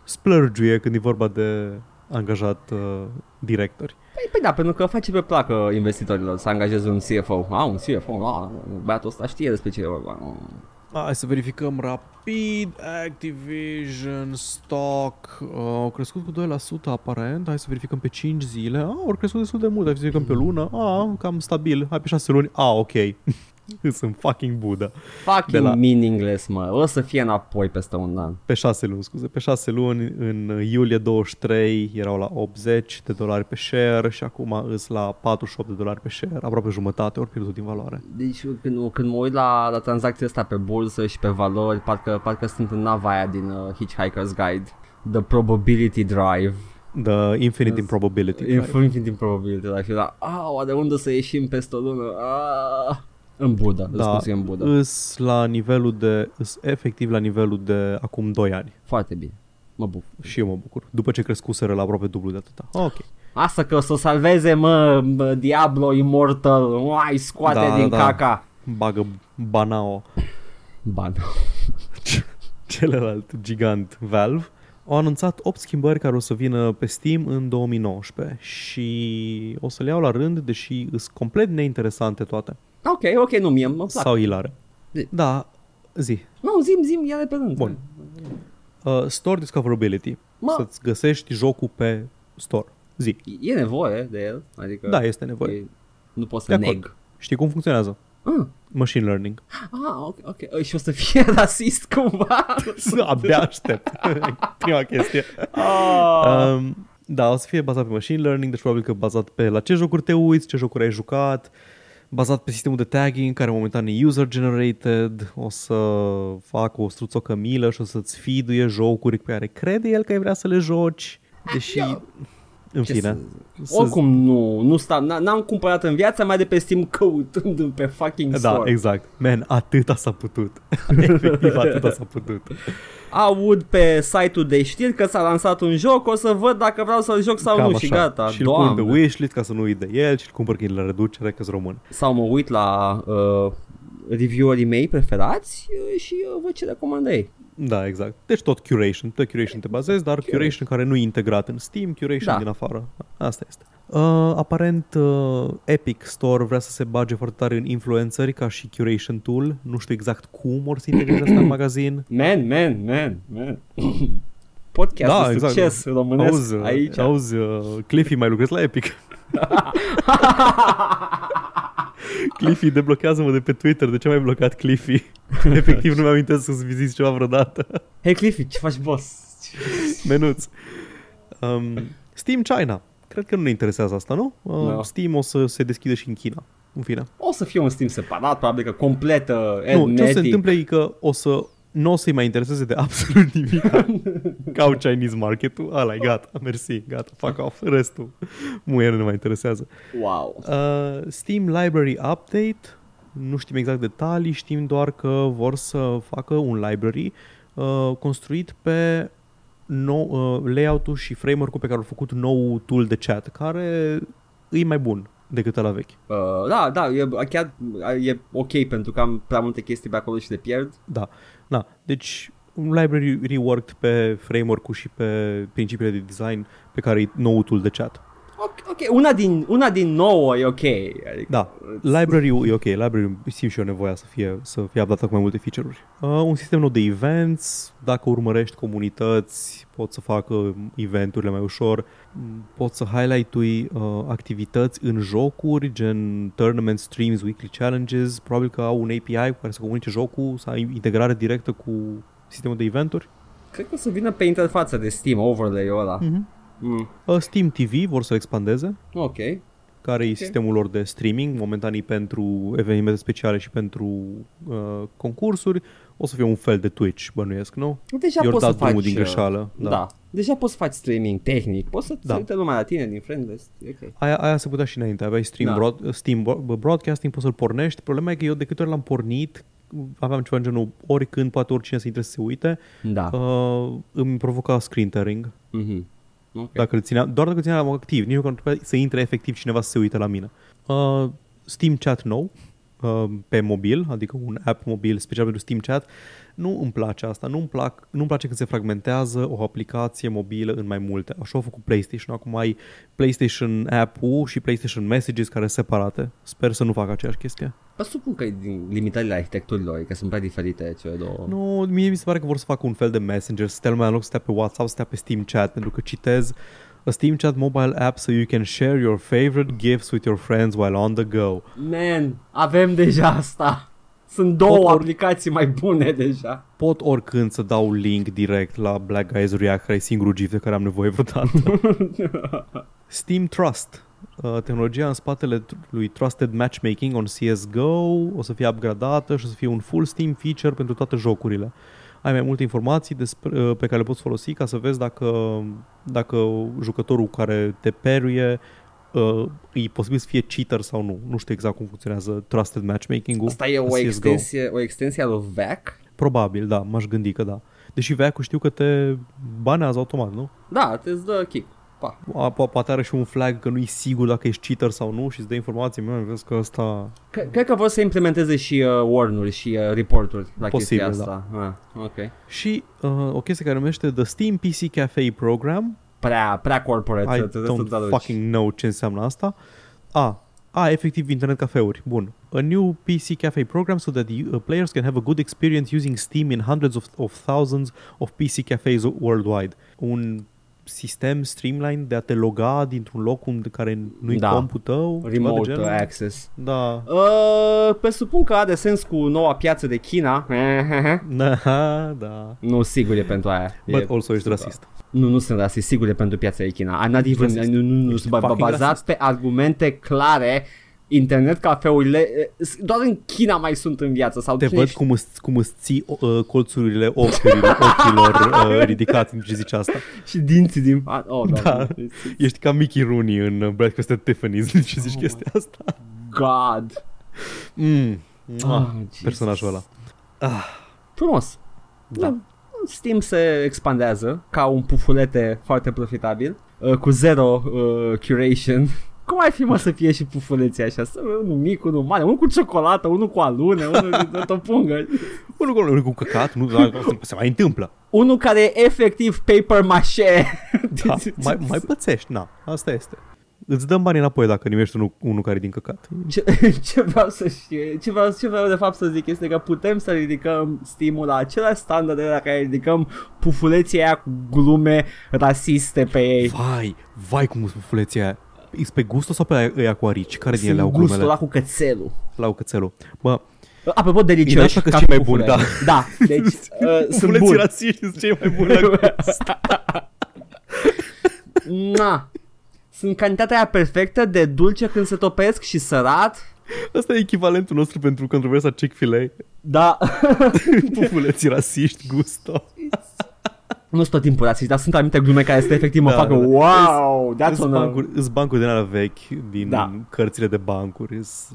splurge când e vorba de angajat uh, directori. Păi, păi da, pentru că face pe placă investitorilor să angajeze un CFO. A, un CFO, a, băiatul ăsta știe despre ce e vorba. Hai să verificăm rapid. Activision stock uh, au crescut cu 2% aparent. Hai să verificăm pe 5 zile. Ah, au crescut destul de mult. Hai să verificăm pe lună. Ah, cam stabil. Hai pe 6 luni. Ah, ok. [LAUGHS] [LAUGHS] Sunt fucking Buddha. Fucking De la- meaningless, mă. O să fie înapoi peste un an. Pe 6 luni, scuze. Pe 6 luni, în iulie 23, erau la 80 de dolari pe share și acum îs la 48 de dolari pe share. Aproape jumătate ori pierdut din valoare. Deci când, când mă uit la, la tranzacția asta pe bursă și pe valori, parcă, parcă sunt în nava aia din uh, Hitchhiker's Guide. The probability drive. The infinite improbability. Infinite improbability drive. Și da, a, oare unde să ieșim peste o lună? Ah, în Buddha, da, răspunsul e în Buddha. îs la nivelul de, îs efectiv la nivelul de acum 2 ani. Foarte bine. Mă bucur. Și eu mă bucur. După ce crescuseră la aproape dublu de atâta. Ok. Asta că o să salveze, mă, mă Diablo Immortal. Uai, scoate Da, din da. caca. Bagă Banao, Ban. celălalt gigant Valve, au anunțat 8 schimbări care o să vină pe Steam în 2019 și o să le iau la rând, deși sunt complet neinteresante toate. Ok, ok, nu, mie mă plac. Sau ilare. Zi. Da, zi. Nu, zim, zim, ia de pe rând. Bun. Uh, store Discoverability. Mă. Să-ți găsești jocul pe store. Zi. E nevoie de el, adică... Da, este nevoie. e, nu pot să De acord. neg. Știi cum funcționează? Ah, Machine learning. ah, ok, ok. Și o să fie [LAUGHS] rasist cumva. [LAUGHS] Abia aștept. [LAUGHS] Prima chestie. ah. Um, da, o să fie bazat pe machine learning, deci probabil că bazat pe la ce jocuri te uiți, ce jocuri ai jucat, bazat pe sistemul de tagging, care momentan e user-generated, o să facă o struțocă milă și o să-ți feed jocuri pe care crede el că ai vrea să le joci, deși, în Ce fine. să- să- Oricum nu, nu sta, n- n-am cumpărat în viața mai de pe Steam căutând pe fucking Da, store. exact. Man, atâta s-a putut. [LAUGHS] Efectiv, atâta s-a putut. Aud pe site-ul de știri că s-a lansat un joc, o să văd dacă vreau să-l joc sau Cam nu și așa. gata. Și îl pun pe Doamne. wishlist ca să nu uit de el și îl cumpăr când e la reducere că român. Sau mă uit la uh, reviewerii mei preferați uh, și uh, văd ce recomandă ei. Da, exact. Deci tot curation, pe curation te bazezi, dar curation care nu e integrat în Steam, curation Da. din afară. Asta este. Uh, aparent uh, Epic Store vrea să se bage foarte tare în influenceri ca și curation tool. Nu știu exact cum or să integreze asta în [CLEARS THROAT] magazin. Man, man, man, man. [CLEARS THROAT] Podcast da, de exact. succes românesc auzi, aici. Auzi, uh, Cliffy mai lucrezi la Epic. [LAUGHS] [LAUGHS] Cliffy, deblochează-mă de pe Twitter. De ce m-ai blocat, Cliffy? [LAUGHS] Efectiv nu mi-am amintesc să-ți viziți ceva vreodată. Hei Cliffy, ce faci boss? Menuț. Um, Steam China. Cred că nu ne interesează asta, nu? Uh, Nu. Steam o să se deschide și în China. În fine. O să fie un Steam separat, probabil că completă Nu, ce o să se hermetic. întâmple e că o să nu o să-i mai intereseze de absolut [LAUGHS] nimic ca un Chinese market-ul. Ăla gata, mersi, gata, fuck off. Restul muier nu mai interesează. Wow. Uh, Steam Library Update, nu știm exact detalii, știm doar că vor să facă un library uh, construit pe nou, uh, layout-ul și framework-ul pe care au făcut nou tool de chat, care e mai bun decât la vechi. Uh, da, da, e, chiar e ok pentru că am prea multe chestii pe acolo și le pierd. Da, da. Deci un library reworked pe framework-ul și pe principiile de design pe care e nou tool de chat. Ok, ok, una din, una din nouă e ok. Adică, Da, library-ul e ok, library simt și eu nevoia să fie, să fie updatat cu mai multe feature-uri. Uh, un sistem nou de events, dacă urmărești comunități, poți să facă eventurile mai ușor, Mm, poți să highlight-ui uh, activități în jocuri, gen tournament streams, weekly challenges, probabil că au un API cu care să comunice jocul, să ai integrare directă cu sistemul de eventuri. Cred că o să vină pe interfața de Steam, overlay-ul ăla. Mm-hmm. Mm. Uh, Steam TV vor să expandeze, Ok. care e sistemul lor de streaming, momentan e pentru evenimente speciale și pentru uh, concursuri. O să fie un fel de Twitch, bănuiesc, nu? Deja I-or poți să dat drumul faci... din uh, greșeală. Da. da. Deja poți să faci streaming tehnic. Poți să Da. da. uite lumea la tine din friend list. E Ok. Aia, aia se putea și înainte, aveai Stream, Da. broad, Steam bro- Broadcasting, poți să-l pornești. Problema e că eu de câte ori l-am pornit, aveam ceva în genul oricând, poate oricine să intre să se uite, Da. uh, îmi provoca screen tearing. Mhm. Ok. Dacă îl țineam, doar dacă îl țineam activ, nici măcar nu trebuia să intre efectiv cineva să se uite la mine. Uh, Steam Chat nou, uh, pe mobil, adică un app mobil special pentru Steam Chat, nu îmi place asta, nu îmi, plac, nu îmi place când se fragmentează o aplicație mobilă în mai multe. Așa au făcut PlayStation, acum ai PlayStation App-ul și PlayStation Messages care sunt separate. Sper să nu facă aceeași chestie. Presupun că e din limitările arhitecturilor, că sunt prea diferite cele două. Nu, mie mi se pare că vor să facă un fel de Messenger, să stea lumea în loc să stea pe WhatsApp, să stea pe Steam Chat, pentru că citez a Steam Chat mobile app so you can share your favorite gifts with your friends while on the go. Man, avem deja asta. Sunt două Pot ori- aplicații mai bune deja. Pot oricând să dau link direct la Black Guys React, care e singurul GIF de care am nevoie vreodată. [LAUGHS] Steam Trust. Uh, tehnologia în spatele tr- lui Trusted Matchmaking on CSGO o să fie upgradată și o să fie un full Steam feature pentru toate jocurile. Ai mai multe informații despre, uh, pe care le poți folosi ca să vezi dacă, dacă jucătorul care te peruie uh, e posibil să fie cheater sau nu. Nu știu exact cum funcționează Trusted Matchmaking-ul. Asta e în o CS:GO. extensie, o extensie a lui VAC. Probabil, da, m-aș gândi că da. Deși veacul știu că te banează automat, nu? Da, te dă kick. Pa. A, po- poate are și un flag că nu e sigur dacă ești cheater sau nu și îți dă informații, mă, vezi că ăsta... C- cred că vor să implementeze și uh, warn-uri și uh, report-uri la Posibil, chestia asta. Ah, ok. Și uh, o chestie care numește The Steam PC Cafe Program. Prea, prea corporate. I să- trebuie să don't traduci. fucking know ce înseamnă asta. A, a, efectiv internet cafeuri. Bun. A new PC cafe program so that the uh, players can have a good experience using Steam in hundreds of, of thousands of PC cafes worldwide. Un sistem streamline de a te loga dintr-un loc unde care nu-i Da. compul tău, ceva de Remote genul. access. Da. Uh, presupun că are sens cu noua piață de China. [LAUGHS] Da, da. nu, sigur e pentru aia. But e, also ești rasist. Nu, nu sunt rasist, sigur e pentru piața de China. I'm not even, Rasist. nu, nu, nu, Ești sunt ba- fucking bazat rasist. pe argumente clare internet cafeurile eh, doar în China mai sunt în viață sau Te cine văd știe- cum îți, cum îți ții uh, colțurile ochiurilor, [LAUGHS] ochilor uh, ridicați în ce zici asta. și dinții din fa- oh, Da. da. Ești ca Mickey Rooney în uh, Breakfast at Tiffany's, de [LAUGHS] ce zici Oh chestia asta? God. Mm. Ah, Ah, Jesus. personajul ăla. Frumos. Da. Steam se expandează ca un pufulete foarte profitabil, uh, cu zero uh, curation. Cum ar fi mă să fie și pufuleții așa? Să unul mic, unul mare, unul cu ciocolată, unul cu alune, unul cu o pungă. Unul cu, unul cu căcat, nu, dar asta se mai întâmplă. Unul care e efectiv paper mache. Da, [LAUGHS] mai, mai pățești, na, asta este. Îți dăm bani înapoi dacă nimești unul, unul care e din căcat. Ce, [LAUGHS] ce vreau să știu, ce vreau, ce vreau de fapt să zic este că putem să ridicăm stimul la același standarde la care ridicăm pufuleții aia cu glume rasiste pe ei. Vai, vai cum sunt fuleții aia. Ești pe gustul sau pe aia- ăia cu arici? Care din ele au gustul glumele? ăla cu cățelul. La cățelul. Bă, Apropo, delicioși. asta că ca cei mai pufule. buni, da. Da, [LAUGHS] deci uh, sunt fuleții buni. rasiști sunt cei mai buni la [LAUGHS] gust. Na. Sunt cantitatea aia perfectă de dulce când se topesc și sărat. Asta e echivalentul nostru pentru controversa Chick-fil-A. Da. [LAUGHS] Pufuleții rasiști, gusto. Nu sunt tot timpul rasist, dar sunt anumite glume care este efectiv mă Da, facă da, da. wow, that's Îs on a... bancuri, îs bancuri din alea vechi, din Da. cărțile de bancuri, îs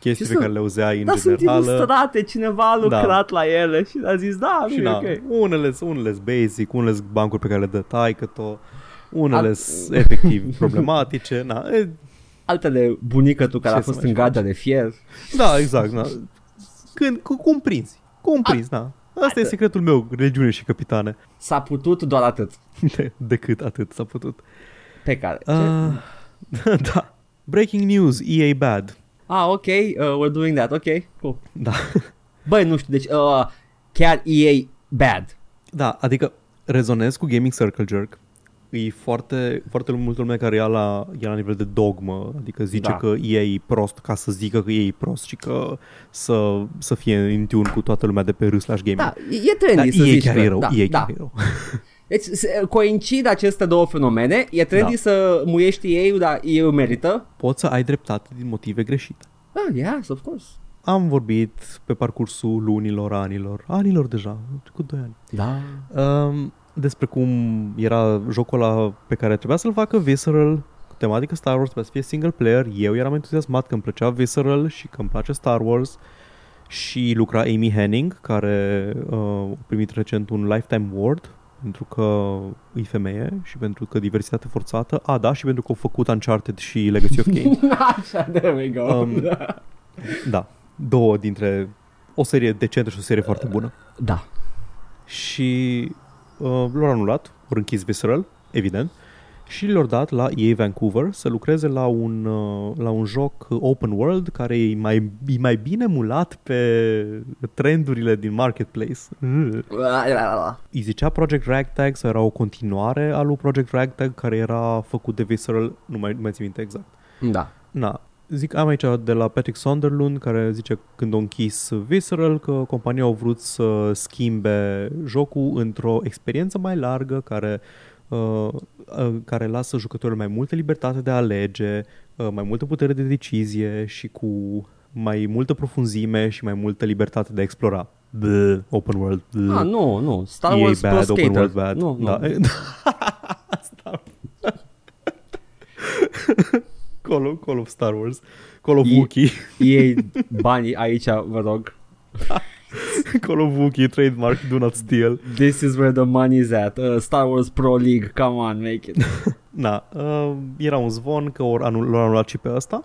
chestii Și pe sunt- care le auzeai în Da, sunt generală. ilustrate, cineva a lucrat la ele și a zis, da, Și e na, ok. unele unele basic, unele sunt bancuri pe care le dă taică tot, unele Al- sunt efectiv [LAUGHS] problematice. Na, e, Altele, bunică tu care Ce a să fost mai în gardea de fier. da, exact. Na. Când, cu, cum prinzi? Cum prinzi, na. Asta e secretul meu, regiune și capitane. S-a putut doar atât. De, decât atât s-a putut. Pe care. Ce? Uh, [LAUGHS] da. Breaking news, EA bad. Ah, ok, uh, we're doing that, ok, cool. Da. [LAUGHS] Băi, nu știu, deci uh, chiar EA bad. Da, adică rezonez cu Gaming Circle Jerk. E foarte, foarte multă lume care ia la, ia la nivel de dogmă, adică zice Da. că EA e prost ca să zică că EA e prost și că să, să fie în tune cu toată lumea de pe R slash gaming. Da, e e trendy Dar să EA zici chiar că, e rău, da, EA da. chiar e rău. [LAUGHS] Deci se- coincid aceste două fenomene, e trendy Da. să muiești ei, dar ei merită. Poți să ai dreptate din motive greșite. Ah, yes, of course. Am vorbit pe parcursul lunilor, anilor, anilor deja, cu 2 ani. Da. Um, despre cum era jocul ăla pe care trebuia să-l facă Visceral, cu tematică Star Wars, trebuia să fie single player. Eu eram entuziasmat că îmi plăcea Visceral și că îmi place Star Wars. Și lucra Amy Henning, care uh, a primit recent un Lifetime Award pentru că e femeie și pentru că diversitate forțată. A, da, și pentru că au făcut Uncharted și Legacy of Kain. [LAUGHS] Așa, there we go. Um, da, două dintre o serie decentă și o serie foarte bună. da. și uh, l-au anulat, au închis Visceral, evident, și le-au dat la EA Vancouver să lucreze la un, uh, la un joc open world care e mai, e mai bine mulat pe trendurile din marketplace. Mm. Îi zicea Project Ragtag sau era o continuare a lui Project Ragtag care era făcut de Visceral, nu mai, nu mai țin minte exact. Da. Na, zic, am aici de la Patrick Sunderland care zice când a închis Visceral că compania au vrut să schimbe jocul într-o experiență mai largă care uh, uh, care lasă jucătorul mai multă libertate de a alege, uh, mai multă putere de decizie și cu mai multă profunzime și mai multă libertate de a explora. Bleh, open world. Bleh. Ah, nu, nu. Star EA Wars Pro bad, open Skater. world bad. Nu, nu. Da. [LAUGHS] Star... [LAUGHS] Call, of, Call of Star Wars. Call of E- Wookiee. EA [LAUGHS] banii aici, vă rog. [LAUGHS] Call of Wookiee, trademark, do not steal. This is where the money is at. Uh, Star Wars Pro League, come on, make it. [LAUGHS] Na, uh, era un zvon că or anul, l-au anulat și pe ăsta.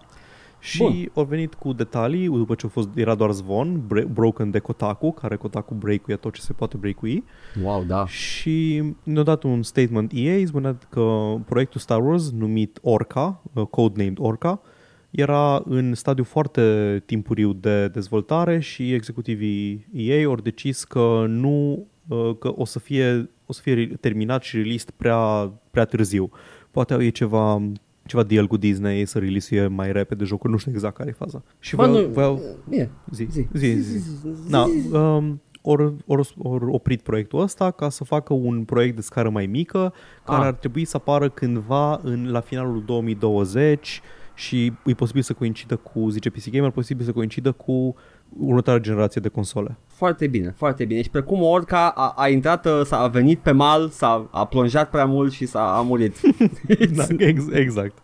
Și Bun. au venit cu detalii după ce a fost, era doar zvon, bre- broken de Kotaku, care Kotaku break-uie tot ce se poate break-ui. Wow, da. Și ne-a dat un statement EA, spunea că proiectul Star Wars, numit Orca, uh, codenamed Orca, era în stadiu foarte timpuriu de dezvoltare și executivii EA au decis că nu uh, că o să fie, o să fie terminat și released prea, prea târziu. Poate au ei ceva ceva deal cu Disney să release mai repede jocul, nu știu exact care e faza. Și Bă, voiau, nu- voiau, Bine. zi, Zi. zi, zi, zi. Da, um, or, or, or oprit proiectul ăsta ca să facă un proiect de scară mai mică care Ah. ar trebui să apară cândva în, la finalul 2020 și e posibil să coincidă cu, zice PC Gamer, posibil să coincidă cu următoarea generație de console. Foarte bine, foarte bine. Și precum Orca a, a intrat, uh, s-a venit pe mal, s-a a plonjat prea mult și s-a a murit. [LAUGHS] da, ex- exact.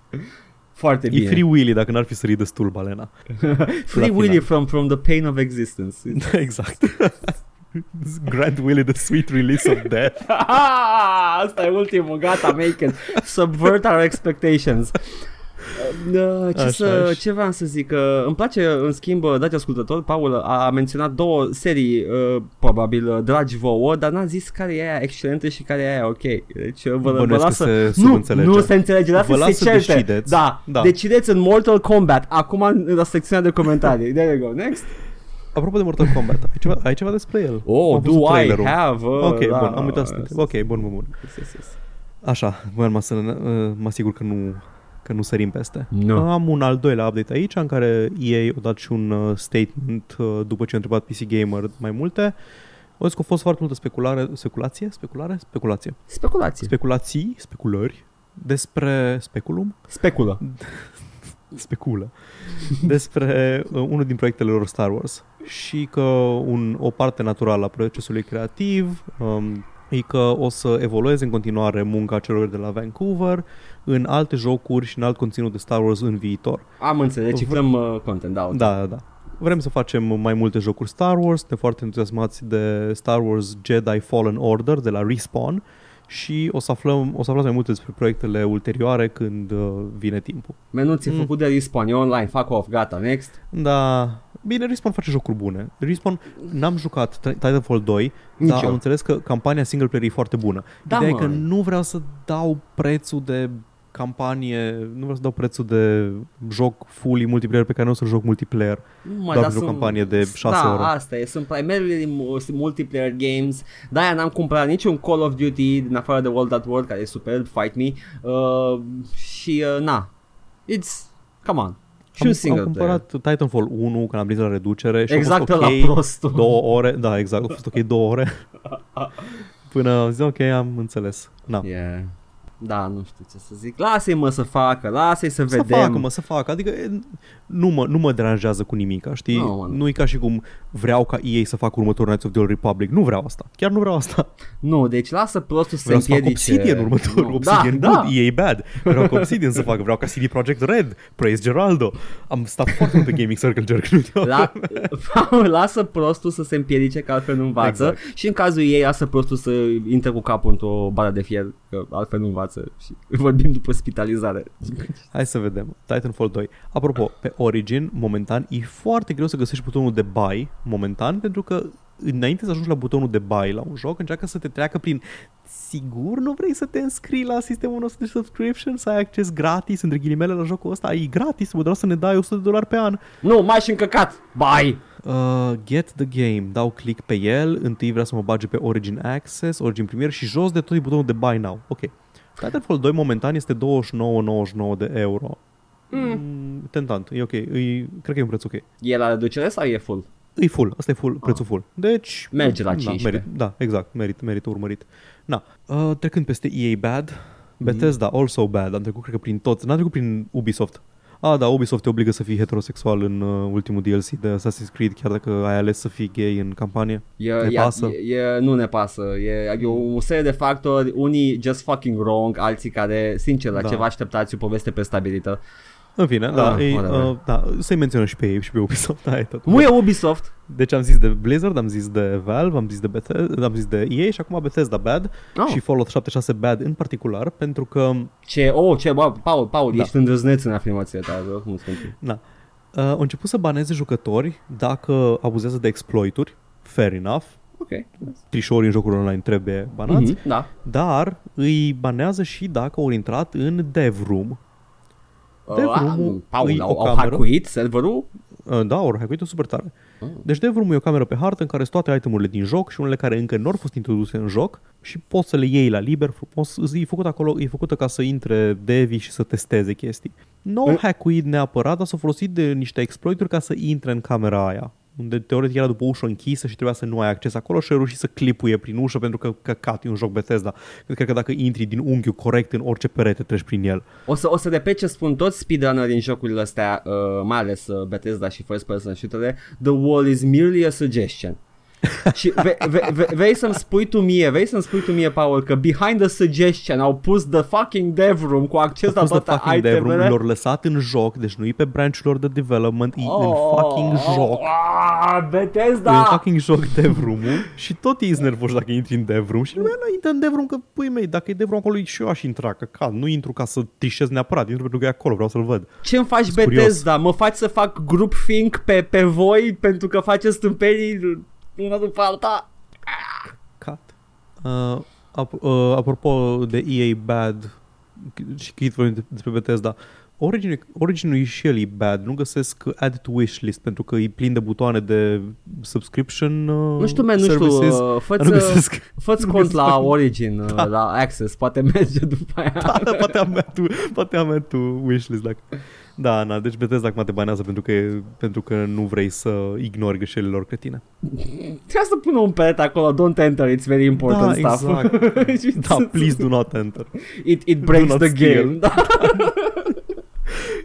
foarte E bine. Free Willy dacă n-ar fi sărit destul balena. [LAUGHS] Free la Willy final. from, from the pain of existence. [LAUGHS] exact. Grant Willy the sweet release of death. Asta e ultimul, gata, make it. Subvert our expectations. Uh, ce, Așa, să, așa. ce vreau să zic? Uh, îmi place, în schimb, uh, dați ascultător, Paul a a menționat două serii, uh, probabil, uh, dragi vouă, dar n-a zis care e aia excelentă și care e aia ok. Deci uh, vă, vă Bănuiesc că lasă... se nu, subînțelege. nu se înțelege, Vă lasă las să să se certe. decideți. Da, Da. decideți în Mortal Kombat. Acum în la secțiunea de comentarii. There you go, next. Apropo de Mortal Kombat, ai ceva, ai ceva despre el? Oh, Am do văzut I trailerul. have... Uh, Ok, da, bun, am uitat să te întreb. Ok, bun, bun, bun. Yes, yes, yes. Așa, voiam să uh, mă asigur că nu, că nu sărim peste. Nu. Am un al doilea update aici în care EA a dat și un uh, statement uh, după ce a întrebat PC Gamer mai multe. O zis că a fost foarte multă speculare, speculație, speculare, speculație. Speculație. Speculații, speculări despre speculum, Speculă. [LAUGHS] speculă despre uh, unul din proiectele lor Star Wars și că un, o parte naturală a procesului creativ um, e că o să evolueze în continuare munca celor de la Vancouver în alte jocuri și în alt conținut de Star Wars în viitor. Am înțeles, cifrăm uh, content, da. Da, da, da. Vrem să facem mai multe jocuri Star Wars, suntem foarte entuziasmați de Star Wars Jedi Fallen Order de la Respawn și o să aflăm, o să aflați mai multe despre proiectele ulterioare când uh, vine timpul. Menuț e făcut de Respawn, e online, fuck off, gata, next. Da, bine, Respawn face jocuri bune. Respawn, n-am jucat Ti- Titanfall 2, Nici dar eu. am înțeles că campania single player e foarte bună. Da, Ideea e mă. că nu vreau să dau prețul de campanie, nu vreau să dau prețul de joc fully multiplayer pe care nu o să joc multiplayer. Nu, Doar dar pentru o sunt- campanie de șase da, ore. asta e, sunt primarily mu- multiplayer games De-aia n-am cumpărat niciun Call of Duty din afară de World at War Care e superb, fight me uh, Și uh, na It's, come on Și un am, single am player cumpărat Titanfall 1 când am prins la reducere și Exact a fost la ok prostul două ore, da, exact, a fost ok două ore. [LAUGHS] Până am zis, ok, am înțeles. Na. yeah. Da, nu știu ce să zic Lasă-i mă să facă, lasă-i să, Să vedem facă, mă, să facă. Adică e, nu mă, nu mă deranjează cu nimic, știi? Nu, mă, nu. nu e ca și cum vreau ca EA să facă următorul Knights of the Old Republic. Nu vreau asta. Chiar nu vreau asta. Nu, deci lasă prostul să se Vreau să fac împiedice Obsidian următorul. Nu, Obsidian da, good, da. EA bad. Vreau ca Obsidian să facă. Vreau ca CD Projekt Red. Praise Geraldo. Am stat foarte mult pe Gaming Circle Jerk. Nu La, lasă prostul să se împiedice că altfel nu învață Exact. și în cazul ei lasă prostul să intre cu capul într-o bară de fier că altfel nu învață și vorbim după spitalizare. Hai să vedem. Titanfall 2. Apropo, pe Origin, momentan, e foarte greu să găsești butonul de buy, momentan, pentru că înainte să ajungi la butonul de buy la un joc, încearcă să te treacă prin sigur nu vrei să te înscrii la sistemul nostru de subscription, să ai acces gratis, între ghilimele, la jocul ăsta? E gratis, mă doar să ne dai 100 de dolari pe an. Nu, mai și încăcat. Bye. Uh, get the game, dau click pe el, întâi vrea să mă bage pe Origin Access, Origin Premier și jos de tot e butonul de buy now. Ok. Titanfall 2 momentan este 29,99 de euro. Mm. Tentant, e ok, e, cred că e un preț ok. E la reducere sau e full? E full, asta e full, prețul full. Deci... Merge la da, 15. merit, da, exact, merit, merită urmărit. Na, uh, trecând peste EA bad, Bethesda also bad, am trecut cred că prin toți, n-am trecut prin Ubisoft. Ah, da, Ubisoft te obligă să fii heterosexual în uh, ultimul DLC de Assassin's Creed, chiar dacă ai ales să fii gay în campanie. E, Ne e, pasă? E, e, nu ne pasă. E, e o serie de factori, unii just fucking wrong, alții care, sincer, la Da. ce vă așteptați, o poveste prestabilită. În fine, da, Ah, e, whatever. uh, da, să-i menționăm și pe ei și pe Ubisoft, [LAUGHS] da, e tot. Nu e Ubisoft. Deci am zis de Blizzard, am zis de Valve, am zis de, Bethesda, am zis de EA și acum Bethesda bad Oh. și Fallout 76 bad în particular, pentru că Ce, oh, ce, bă, Paul, Paul, Da. ești îndrăzneț în afirmația ta, vă rog frumos, continui. Na. Uh, au început să baneze jucători dacă abuzează de exploituri, fair enough, Ok. trișorii în jocuri online trebuie banați, Mhm, Da. dar îi banează și dacă au intrat în dev room. Dev Uh, room-ul Paul, e au, o au cameră. hackuit serverul? Uh, da, au hackuit-o super tare. Ah. Deci dev room e o cameră pe hartă în care sunt toate itemurile din joc și unele care încă nu au fost introduse în joc și poți să le iei la liber frumos. E făcut acolo, e făcută ca să intre devi și să testeze chestii. Nu au Mm. hackuit neapărat, dar s-au folosit de niște exploituri ca să intre în camera aia unde teoretic era după o ușă închisă și trebuia să nu ai acces acolo și ai reușit să clipuie prin ușă pentru că căcat e un joc Bethesda. Cred că dacă intri din unghiul corect în orice perete treci prin el. O să, o să repet ce spun toți speedrunner din jocurile astea, uh, mai ales uh, Bethesda și first person shooter The wall is merely a suggestion. Și ve, ve, ve, vei să-mi spui tu mie, vei să-mi spui tu mie, Paul, că behind the suggestion au pus the fucking dev room cu acces la Pus de toate fucking dev room, itemele. l-au lăsat în joc, deci nu e pe branch lor de development, e în fucking joc. Ah, E în Bethesda! fucking joc dev room și tot ei sunt nervoși dacă intri în dev room și lumea nu intră în dev room că, pui mei, dacă e dev room acolo și eu aș intra, că ca, nu intru ca să trișez neapărat, intru pentru că e acolo, vreau să-l văd. Ce-mi faci Sunt curios. Bethesda? Mă faci să fac group think pe, pe voi pentru că faceți stâmpenii una după alta? Cat. Uh, ap- uh, apropo de EA bad și cât vorbim despre Bethesda, Origin, Origin e și el e bad, nu găsesc add to wishlist pentru că e plin de butoane de subscription uh, Nu știu, man, nu știu, services. uh, Dar [LAUGHS] fă-ți, nu uh, găsesc. fă-ți nu cont găsesc. la Origin, uh, la Access, poate merge după aia. Da, poate am add to, poate am add to wishlist dacă... Da, na, deci Bethesda acum te banează pentru că, pentru că nu vrei să ignori greșelile lor cretine. Trebuie să pună un pet acolo, don't enter, it's very important da, stuff. exact. [LAUGHS] da, please do not enter. It, it breaks not the steal. game. Da.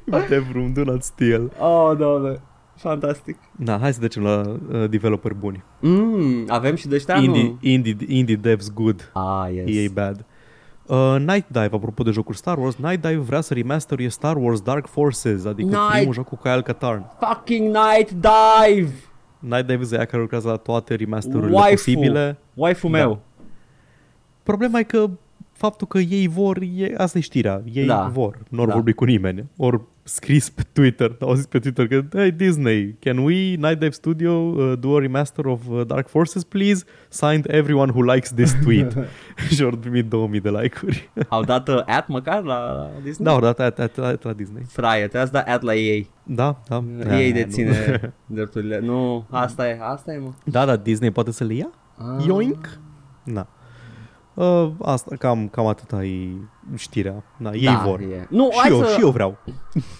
[LAUGHS] Dev room, do not steal. Oh, doamne. Fantastic. Da, hai să trecem la uh, developeri buni. Mm, avem și de ăștia, Indie, nu? indie, indie devs good, Ah, yes. EA bad. Uh, Night Dive, apropo de jocuri Star Wars, Night Dive vrea să remasterie Star Wars Dark Forces, adică Night- primul joc cu Kyle Katarn. Fucking Night Dive! Night Dive e aia care lucrează la toate remasterurile Waifu. posibile. Waifu Da. meu. Problema e că faptul că ei vor, e, asta e știrea, ei Da. vor, nu au Da. vorbit cu nimeni. Ori scris pe Twitter, au zis pe Twitter că, hey Disney, can we, Night Dive Studio, uh, do a remaster of uh, Dark Forces, please? Signed everyone who likes this tweet. [LAUGHS] și au primit 2000 de like-uri. Au dat uh, ad măcar la la Disney? da, au dat at, at, at, la Disney. Fraie, trebuie să da ad la ei. Da, da. Ei Da, deține nu. [LAUGHS] drepturile. Nu, asta e, asta e, mă. Da, da, Disney poate să le ia? Ah. Yoink? Da. Uh, asta, cam, cam atâta e știrea. Da, ei Da, vor. e. Nu, și, hai eu, să, și eu vreau.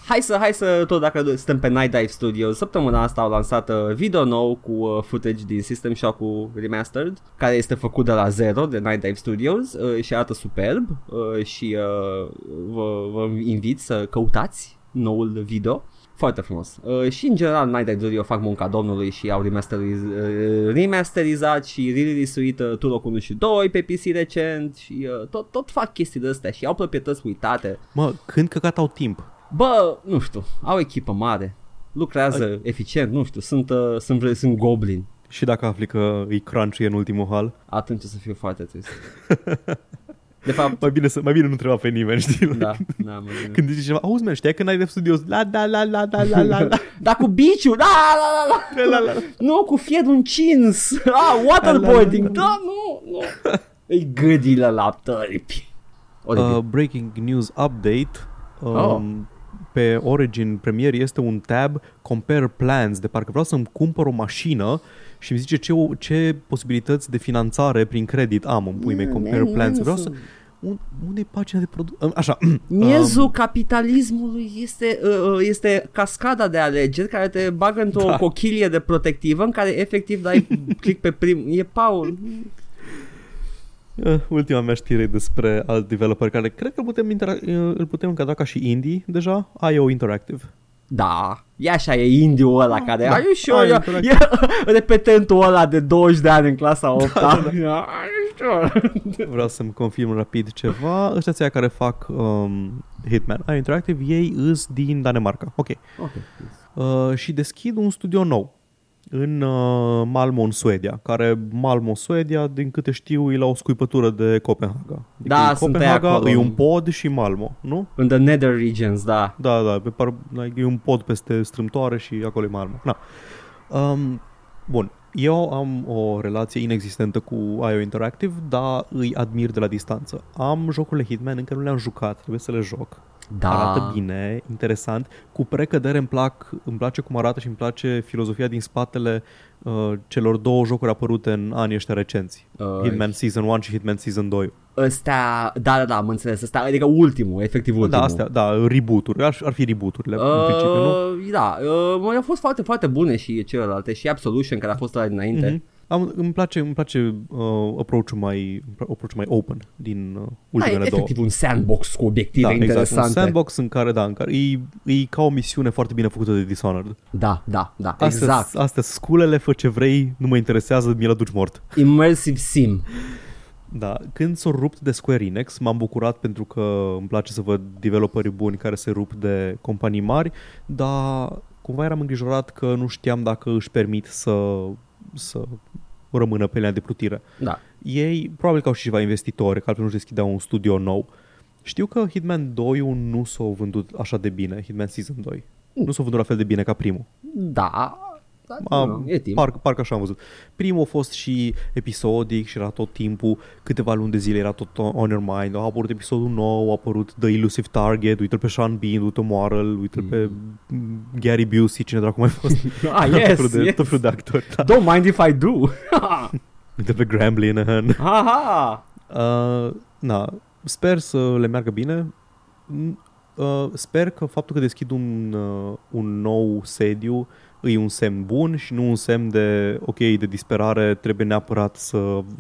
Hai să, hai să, tot dacă suntem pe Night Dive Studios, săptămâna asta au lansat uh, video nou cu uh, footage din System Shock-ul Remastered, care este făcut de la zero de Night Dive Studios uh, și arată superb uh, și uh, vă, vă invit să căutați noul video. Foarte frumos. Uh, și în general Night Dive Studio fac munca domnului și au remasteriz, uh, remasterizat și re-release-uit uh, Turok 1 și 2 pe PC recent și uh, tot, tot fac chestii de astea și au proprietăți uitate. Mă, când căcat au timp? Bă, nu știu, au echipă mare, lucrează eficient, nu știu, sunt, uh, sunt, sunt goblin. Și dacă afli că e crunchy în ultimul hal, Atunci o să fiu foarte trist. [LAUGHS] De fapt, mai bine, să, mai bine nu treba pe nimeni, [LAUGHS] știi? da, da, mă gândesc. Când zice ceva, auzi, man, știai că n-ai de studios? La, da, la, la, la, la, la, [LAUGHS] la. Da, cu biciu, da, la, la, la. la, la. Nu, cu fierul încins. [LAUGHS] Ah, waterboarding, da, nu, nu. E gâdile la tăripi. Oribil. Uh, breaking news update. Um, Oh. Pe Origin Premier este un tab Compare Plans, de parcă vreau să-mi cumpăr o mașină și îmi zice ce, ce posibilități de finanțare prin credit am în pui mei Compare Plans. Vreau să... Un, unde e pagina de produs? Așa. [CLEARS THROAT] Miezul capitalismului este, uh, este cascada de alegeri care te bagă într-o Da. cochilie de protectivă în care efectiv dai [LAUGHS] click pe prim. E Paul. Uh, ultima mea știre e despre alt developer care cred că îl putem, intera- uh, îl putem încadra ca și indie deja, IO Interactive. Da, e așa, e indiul ăla care, da. are you sure? Ai, E, interactiv. e repetentul ăla de 20 de ani în clasa 8 da, da, da. Are you sure? Vreau să-mi confirm rapid ceva. Ăștia ția care fac um, Hitman, IO Interactive, ei îs din Danemarca. Ok. Ok. Uh, și deschid un studio nou în uh, Malmo, în Suedia, care Malmo, Suedia, din câte știu, e la o scuipătură de Copenhaga. Adică Da, e sunt pe Copenhaga, acolo. e un pod și Malmo, nu? In the nether regions, da. Da, da, pe par, like, e un pod peste strâmtoare și acolo e Malmo. Na. Um, bun, eu am o relație inexistentă cu IO Interactive, dar îi admir de la distanță. Am jocurile Hitman, încă nu le-am jucat, trebuie să le joc. Da. Arată bine, interesant. Cu precădere îmi, plac, îmi place cum arată și îmi place filozofia din spatele uh, celor două jocuri apărute în anii ăștia recenți. Uh, Hitman Season 1 și Hitman Season 2. Ăstea, da, da, da, am înțeles, ăsta, adică ultimul, efectiv ultimul. Da, astea, da, reboot-uri. Ar, ar fi reboot-urile, în principiu, nu? Uh, da, uh, mă, au fost foarte, foarte bune și celelalte și Absolution care a fost la dinainte. Mhm. Am, îmi place, îmi place uh, approach-ul mai, approach mai open din uh, Da, e ultimele două. efectiv un sandbox cu obiective Da, exact, interesante. un sandbox în care, da, în care e, e ca o misiune foarte bine făcută de Dishonored. Da, da, da, Astea, exact. Astea sculele, fă ce vrei, nu mă interesează, mi-l aduci mort. Immersive sim. Da, când s-au rupt de Square Enix, m-am bucurat pentru că îmi place să văd developeri buni care se rup de companii mari, dar cumva eram îngrijorat că nu știam dacă își permit să, să rămână pe linia de plutire. Da. Ei probabil că au și ceva investitori, că altfel nu-și deschideau un studio nou. Știu că Hitman 2 nu s-a vândut așa de bine, Hitman Season 2. Nu s-a vândut la fel de bine ca primul. Da. Da Am, nu, e timp. Parcă, parcă așa am văzut. Primul a fost și episodic și era tot timpul, câteva luni de zile era tot on your mind. A apărut episodul nou, a apărut The Elusive Target, uite-l pe Sean Bean, uite moară uite-l pe Gary Busey, cine dracu mai fost. [LAUGHS] Ah, tot yes, felul de, yes. tot felul de actori. Da. Don't mind if I do. [LAUGHS] Uite pe Graham Linehan. Aha. Uh, na, sper să le meargă bine. N- Uh, sper că faptul că deschid un, uh, un nou sediu e un semn bun și nu un semn de, ok, de disperare, trebuie neapărat să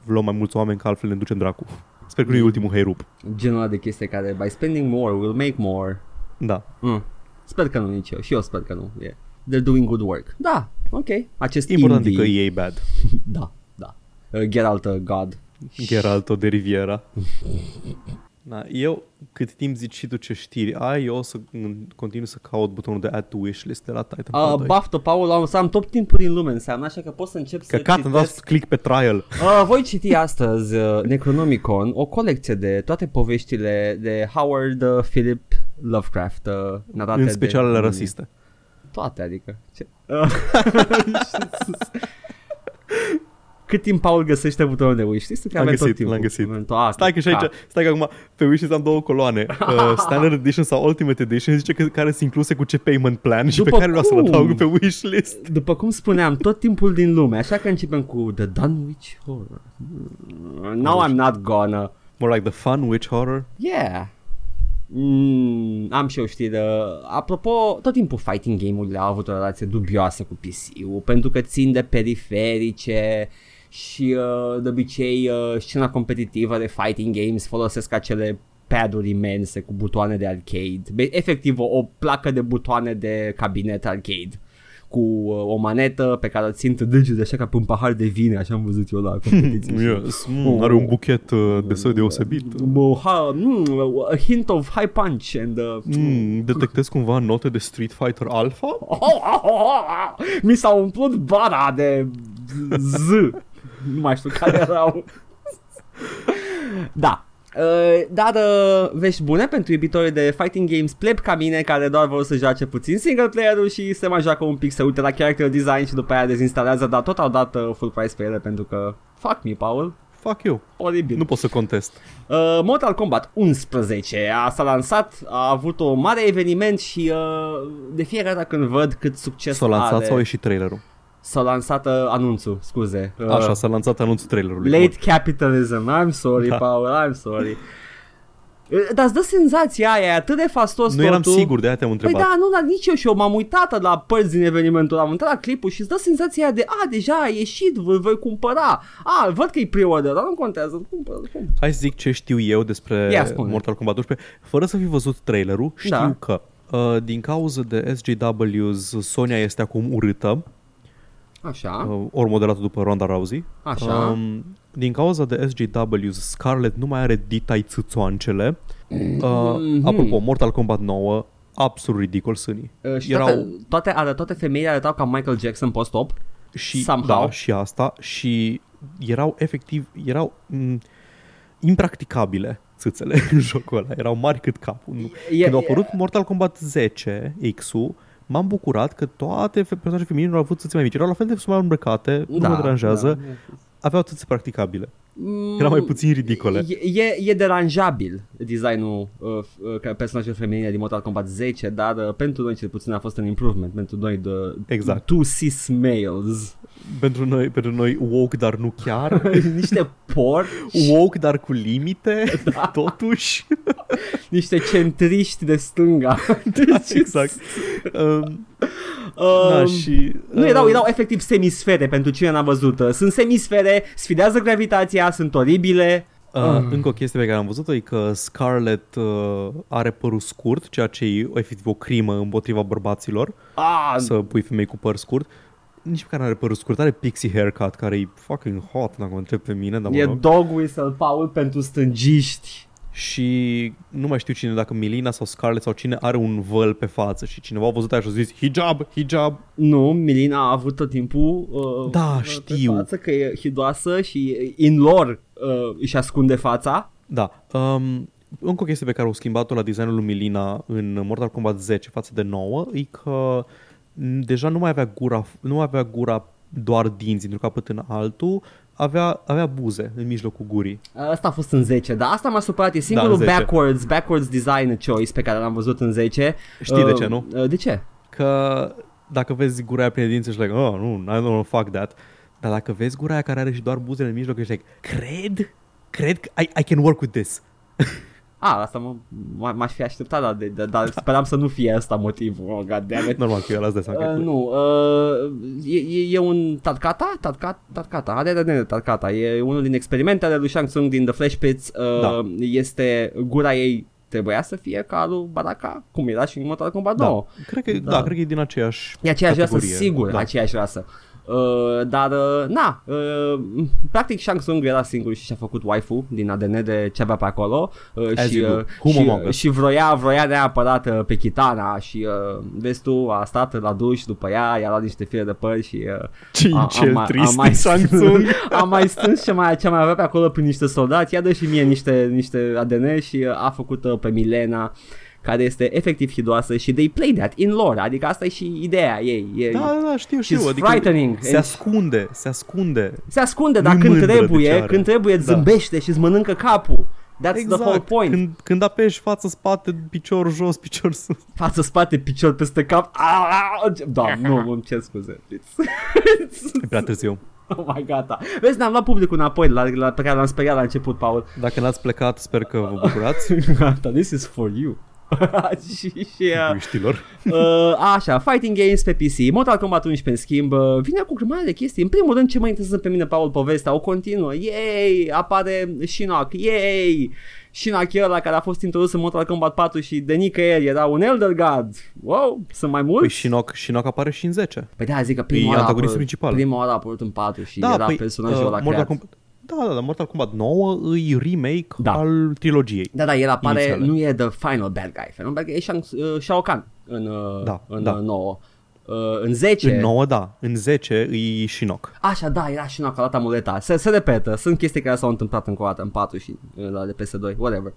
luăm mai mulți oameni, că altfel ne ducem dracu. Sper că nu e ultimul heirup. Genul ăla de chestie care by spending more will make more. Da. Mm. Sper că nu nici eu. Și eu sper că nu. Yeah. They're doing good work. Da, ok. Acest Important e indie. că e bad. [LAUGHS] Da, da. Uh, Geralt uh, God. Geralto de Riviera. [LAUGHS] Da, eu, cât timp zici și tu ce știri ai, eu o să în- continui să caut butonul de add to wishlist de la Titanfall Uh, 2. baftă, Paul, am să am tot timpul din lume înseamnă, așa că pot să încep să Căcat, am dat citesc. click pe trial. Uh, voi citi astăzi uh, Necronomicon, o colecție de toate poveștile de Howard uh, Philip Lovecraft, uh, narate În special de... rasiste. Toate, adică. Ce? [LAUGHS] [LAUGHS] Uh, Cât timp Paul găsește butonul de wishlist? Că L-am avem tot găsit, timpul. l-am găsit. Momentul- Ah, Stai că și aici, ca- stai că acum pe wishlist am două coloane. [LAUGHS] Uh, Standard Edition sau Ultimate Edition zice că care sunt incluse cu ce payment plan și După pe care vreau să-l cum? adaug pe wishlist. După cum spuneam, tot timpul din lume, așa că începem cu The Dunwich Horror. Mm, No, I'm not gonna. More like the fun witch horror. Yeah. Mm, am și eu știri. uh, Apropo, tot timpul fighting game-urile au avut o relație dubioasă cu PC-ul pentru că țin de periferice și uh, de obicei uh, scena competitivă de fighting games folosesc acele paduri imense cu butoane de arcade. Be- Efectiv o, o placă de butoane de cabinet arcade cu uh, o manetă pe care o țin pe degete așa ca pe un pahar de vin, așa am văzut eu la [LAUGHS] competiție. Yes, mm, are un buchet uh, de său deosebit. Uh, ha, mm, a hint of high punch and uh, Mm, detectez cumva note de Street Fighter Alpha? [LAUGHS] mi s-a umplut bara de Z. Nu mai știu care erau. da. Uh, dar uh, vești bune pentru iubitorii de fighting games pleb ca mine care doar vor să joace puțin single player-ul și se mai joacă un pic, se uită la character design și după aia dezinstalează, dar tot au dat uh, full price pe ele pentru că fuck me, Paul, Fuck you. oribil. Nu pot să contest. Uh, Mortal Kombat 11 a, s-a lansat, a avut o mare eveniment și uh, de fiecare dată când văd cât succes S-a lansat are, sau a ieșit trailerul? S-a lansat uh, anunțul, scuze. Uh, Așa, s-a lansat anunțul trailerului. Late capitalism, I'm sorry Da. Paul, I'm sorry. Uh, Dar îți dă senzația aia, e atât de fastos Nu eram totul. sigur, de aia te-am Păi întrebat. da, nu, dar nici eu și eu m-am uitat la părți din evenimentul, am uitat la clipul și îți dă senzația aia de, a, deja a ieșit, vă voi cumpăra. A, văd că e pre-order, dar nu contează, cumpăr, cumpăr. Hai să zic ce știu eu despre Ia spune. Mortal Kombat 12. Fără să fi văzut trailerul, știu Da. că uh, din cauza de SJWs, Sonia este acum urâtă, Așa, uh, ori modelată după Ronda Rousey. așa. Um, din cauza de SJWs, Scarlett nu mai are ditai țâțoancele. Uh, Mhm. Apropo, Mortal Kombat 9, absolut ridicol sânii. Uh, și erau- toate, toate, are, toate femeile arătau ca Michael Jackson post-op. Și, Somehow. da, și asta. Și erau efectiv, erau m- impracticabile țâțele [LAUGHS] în jocul ăla. Erau mari cât capul. Nu- E- Când a e- apărut Mortal Kombat 10, X-ul, m-am bucurat că toate fe- personajele feminine au avut țâțe mai mici. Erau la fel de mai îmbrăcate, nu mă deranjează, Da. aveau țâțe practicabile. Mm, Erau mai puțin ridicole. E, e, e deranjabil designul uh, uh, ca personajelor feminine din Mortal Kombat 10, dar uh, pentru noi cel puțin a fost un improvement pentru noi de Exact. two cis males. Pentru noi, pentru noi woke, dar nu chiar. [LAUGHS] niște por, woke, dar cu limite, [LAUGHS] Da. totuși. niște centriști de stânga. [LAUGHS] Deci, exact. Um, Um, da, și... Nu erau, uh, erau efectiv semisfere pentru cine n-a văzut. Uh, Sunt semisfere, sfidează gravitația, sunt oribile. Uh, Încă o chestie pe care am văzut-o e că Scarlett uh, are părul scurt, ceea ce e efectiv o crimă împotriva bărbaților, Ah, să pui femei cu păr scurt. Nici măcar nu are părul scurt, are pixie haircut, care e fucking hot, dacă mă întreb pe mine, dar mă e rog. dog whistle, Paul, pentru stângiști. Și nu mai știu cine, dacă Milina sau Scarlett sau cine are un văl pe față și cineva a văzut aia și a zis hijab, hijab. Nu, Milina a avut tot timpul uh, Da, pe știu. față că e hidoasă și in lor uh, își ascunde fața. Da. Um, încă o chestie pe care au schimbat-o la designul lui Milina în Mortal Kombat 10 față de 9 e că m, deja nu mai avea gura, nu avea gura doar dinți într-un capăt în altul, avea, avea buze în mijlocul gurii. Asta a fost în 10, dar asta m-a supărat. E singurul în 10. backwards, backwards design choice pe care l-am văzut în 10. Știi de ce, nu? Uh, de ce? Că dacă vezi gura aia plină de dinți, ești like, oh, nu, I don't want to fuck that. Dar dacă vezi gura aia care are și doar buzele în mijloc, ești like, cred, cred că I, I can work with this. [LAUGHS] A, asta mă, m- m-aș fi așteptat, dar, de, de, dar speram să nu fie asta motivul. Oh, God damn it. Normal că eu las de seama. Uh, că- nu, uh, e, e, e un Tarkata? Tarkata? Tarkata, are de Tarkata. E unul din experimentele lui Shang Tsung din The Flash Pits. Uh, Da. Este, gura ei trebuia să fie ca lui Baraka, cum era și în Mortal Kombat Da. 9. Cred că, Da. da. cred că e din aceeași E aceeași rasă, categorie. sigur, da. Da. aceeași rasă. Uh, dar, uh, na, uh, practic Shang Tsung era singur și și-a făcut waifu din ADN de ce avea pe acolo uh, As și, you do. uh, Whom și, among us? și vroia, vroia neapărat uh, pe Kitana și uh, vezi tu, a stat la duș după ea, i-a luat niște fire de păr și uh, Ce a- cel mai- trist mai din Shang Tsung. [LAUGHS] a mai strâns ce mai, ce mai avea pe acolo prin niște soldați, ia dă și mie niște, niște ADN și uh, a făcut uh, pe Milena care este efectiv hidoasă și they play that in lore, adică asta e și ideea ei. E, Da, da, da, știu, știu. She's frightening. Se ascunde, se ascunde. Se ascunde, dar Nu-i când mândră de trebuie, ce are. când trebuie îți Da. zâmbește și îți mănâncă capul. That's exact. the whole point. Când, când apeși față, spate, picior jos, picior sus. Față, spate, picior peste cap. Au, au, Da, nu, [LAUGHS] îmi cer scuze. It's... E prea târziu. [LAUGHS] oh my gata. Vezi, ne-am luat publicul înapoi la, la, pe care l-am speriat la început, Paul. Dacă n-ați plecat, sper că vă bucurați, [LAUGHS] Gata, this is for you. [LAUGHS] și, și uh, iubiștilor. [LAUGHS] uh, așa, fighting games pe PC Mortal Kombat 11 în schimb uh, Vine cu o grămadă de chestii În primul rând ce mă interesează pe mine Paul povestea O continuă, yay Apare Shinnok, yay Shinnok e ăla care a fost introdus în Mortal Kombat 4 Și de nicăieri era un Elder God Wow, sunt mai Păi mulți? Shinnok, Shinnok apare și în 10. Păi da, zic că E prima oară a antagonistul apărut, principal. prima oară a apărut în 4 și era personajul ăla uh, Mortal creat. Kombat, da, da, da, Mortal Kombat 9 e remake Da. al trilogiei. Da, da, el apare, Inițiale. nu e the final bad guy. Final bad guy e Shang, uh, Shao Kahn în, uh, Da, în da. uh, 9. Uh, în 10 În 9, da. În 10 e Shinnok. Așa, da, era și în a amuleta. Se, se repetă, sunt chestii care s-au întâmplat încă o dată în 4 și uh, la de PS2, whatever.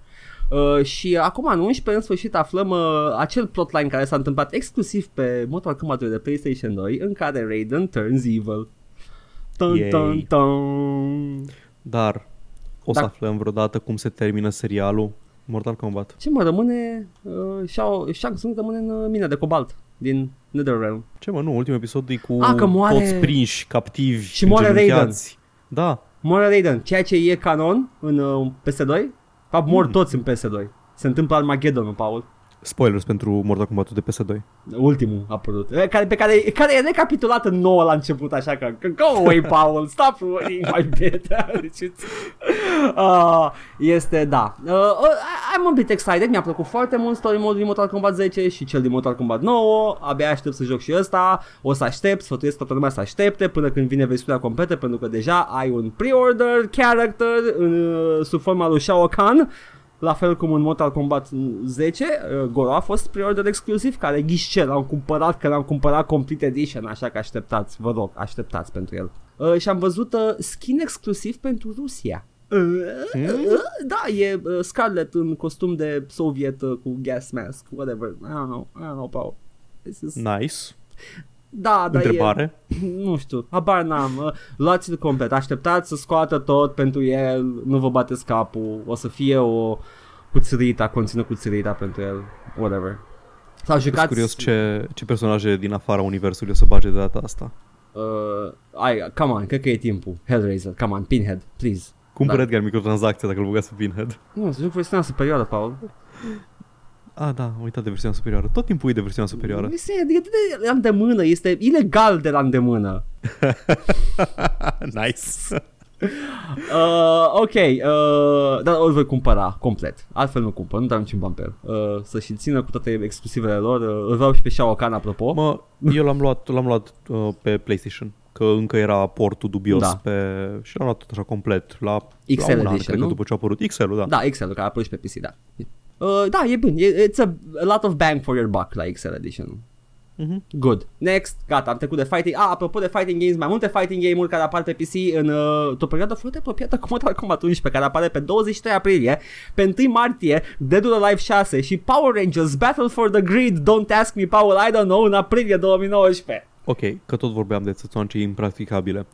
Uh, și acum în 11 în sfârșit aflăm uh, acel plotline care s-a întâmplat exclusiv pe Mortal Kombat de PlayStation 2 în care Raiden turns evil. Dun, Yay. dun, dun. Dar o să Da. aflăm vreodată cum se termină serialul Mortal Kombat. Ce mă rămâne? Uh, Shao, Shang Tsung rămâne în uh, mina de cobalt din Netherrealm. Ce mă, nu, ultimul episod e cu Ah, că moare- toți prinși, captivi, Și moare îngenunchiați. Da, Moare Raiden, ceea ce e canon în uh, PS2. Fapt, mor Mm. toți în PS2. Se întâmplă Armageddon, Paul. Spoilers pentru Mortal Kombat de PS2. Ultimul a apărut. E, Care, pe care, care e recapitulat în nouă la început, așa că că go away, [LAUGHS] Paul, stop ruining my bit. Deci, [LAUGHS] uh, este, da. Uh, uh, I'm a bit excited, mi-a plăcut foarte mult story mode din Mortal Kombat 10 și cel din Mortal Kombat 9. Abia aștept să joc și ăsta. O să aștept, sfătuiesc toată lumea să aștepte până când vine versiunea completă, pentru că deja ai un pre-order character în, uh, sub forma lui Shao Kahn. La fel cum în Mortal Kombat 10, uh, Goro a fost pre-order exclusiv, care ghișce, l-am cumpărat, că l-am cumpărat Complete Edition, așa că așteptați, vă rog, așteptați pentru el. Uh, și am văzut uh, skin exclusiv pentru Rusia. Uh, uh, da, e uh, Scarlet în costum de soviet uh, cu gas mask, whatever. I don't know, I don't know, Paul. This is... Nice. Da, da, Întrebare. E, nu știu, habar n-am. Uh, Luați-l complet, așteptați să scoată tot pentru el, nu vă bateți capul, o să fie o cuțărita, conțină cuțărita pentru el, whatever. Sau Sunt jucați... curios ce, ce personaje din afara universului o să bage de data asta. Uh, ai, come on, cred că e timpul. Hellraiser, come on, Pinhead, please. Cumpără Da. Edgar microtransacția dacă îl băgați pe Pinhead. Nu, să joc versiunea superioară, Paul. Ah, da, am uitat de versiunea superioară. Tot timpul e de versiunea superioară. Este e atât de la îndemână, este ilegal de la îndemână. [LAUGHS] nice. Uh, ok, uh, dar o voi cumpăra complet. Altfel nu cumpăr, nu dau niciun bani pe el. Uh, să și țină cu toate exclusivele lor. Uh, îl vreau și pe Shao Kahn, apropo. Mă, eu l-am luat, l-am luat uh, pe PlayStation, că încă era portul dubios Da. pe... și l-am luat tot așa complet la, XL la un an, edition, cred nu? că după ce a apărut XL-ul, da. Da, XL, care a apărut și pe PC, da. Uh, da, e bun. E, it's a, a lot of bang for your buck la XL Edition. Mhm. Good. Next, gata, am trecut de fighting. Ah, apropo de fighting games, mai multe fighting game-uri care apar pe PC în uh, o perioadă foarte apropiată cu Mortal Kombat 11, care apare pe 23 aprilie, pe 1 martie, Dead or Alive 6 și Power Rangers Battle for the Grid, Don't Ask Me Paul, I don't know, în aprilie 2019. Ok, că tot vorbeam de țățoance impracticabile.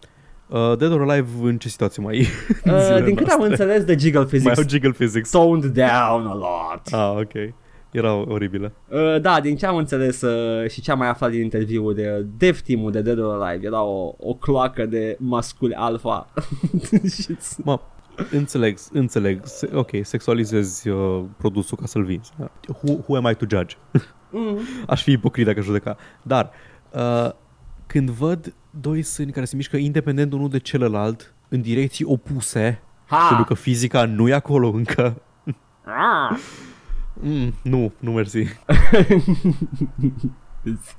Uh, Dead or Alive în ce situație mai e? [LAUGHS] în Uh, zilele din câte am noastre? înțeles de Jiggle Mai Physics, au jiggle physics. toned down a lot. Ah, ok. Era oribile. Uh, da, din ce am înțeles uh, și ce am mai aflat din interviul de uh, dev team de Dead or Alive, era o, o cloacă de masculi alfa. [LAUGHS] Și- Mă, înțeleg, înțeleg. Se, ok, sexualizezi uh, produsul ca să-l vinzi. Who, who am I to judge? mm. [LAUGHS] Aș fi ipocrit dacă aș judeca. Dar, uh, când văd doi sâni care se mișcă independent unul de celălalt, în direcții opuse, Ha! pentru că fizica nu e acolo încă, Ah! Mm, nu, nu mersi. [LAUGHS]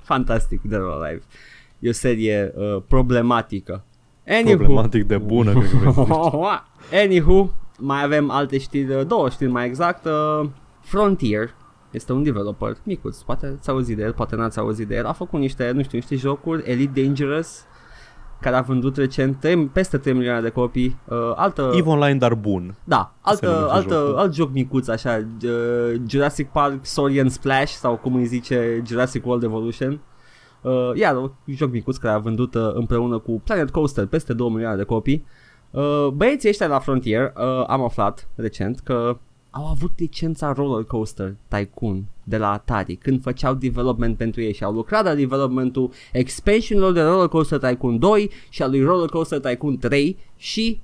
Fantastic, Dead or Alive. E o serie uh, problematică. Anywho. Problematic de bună, cred că vrei să zici. [LAUGHS] Anywho, mai avem alte știri, uh, două știri mai exact. Uh, Frontier este un developer micuț, poate ați auzit de el, poate n-ați auzit de el. A făcut niște, nu știu, niște jocuri, Elite Dangerous, care a vândut recent 3, peste 3 milioane de copii. Uh, altă, EVE Online, dar bun. da, se altă, numește altă, jocul. alt joc micuț așa, uh, Jurassic Park Saurian Splash sau cum îi zice Jurassic World Evolution. Uh, iar un joc micuț care a vândut uh, împreună cu Planet Coaster peste 2 milioane de copii. Uh, băieții ăștia la Frontier uh, am aflat recent că au avut licența Roller Coaster Tycoon de la Atari când făceau development pentru ei și au lucrat la developmentul expansionilor de Roller Coaster Tycoon 2 și al lui Roller Coaster Tycoon 3 și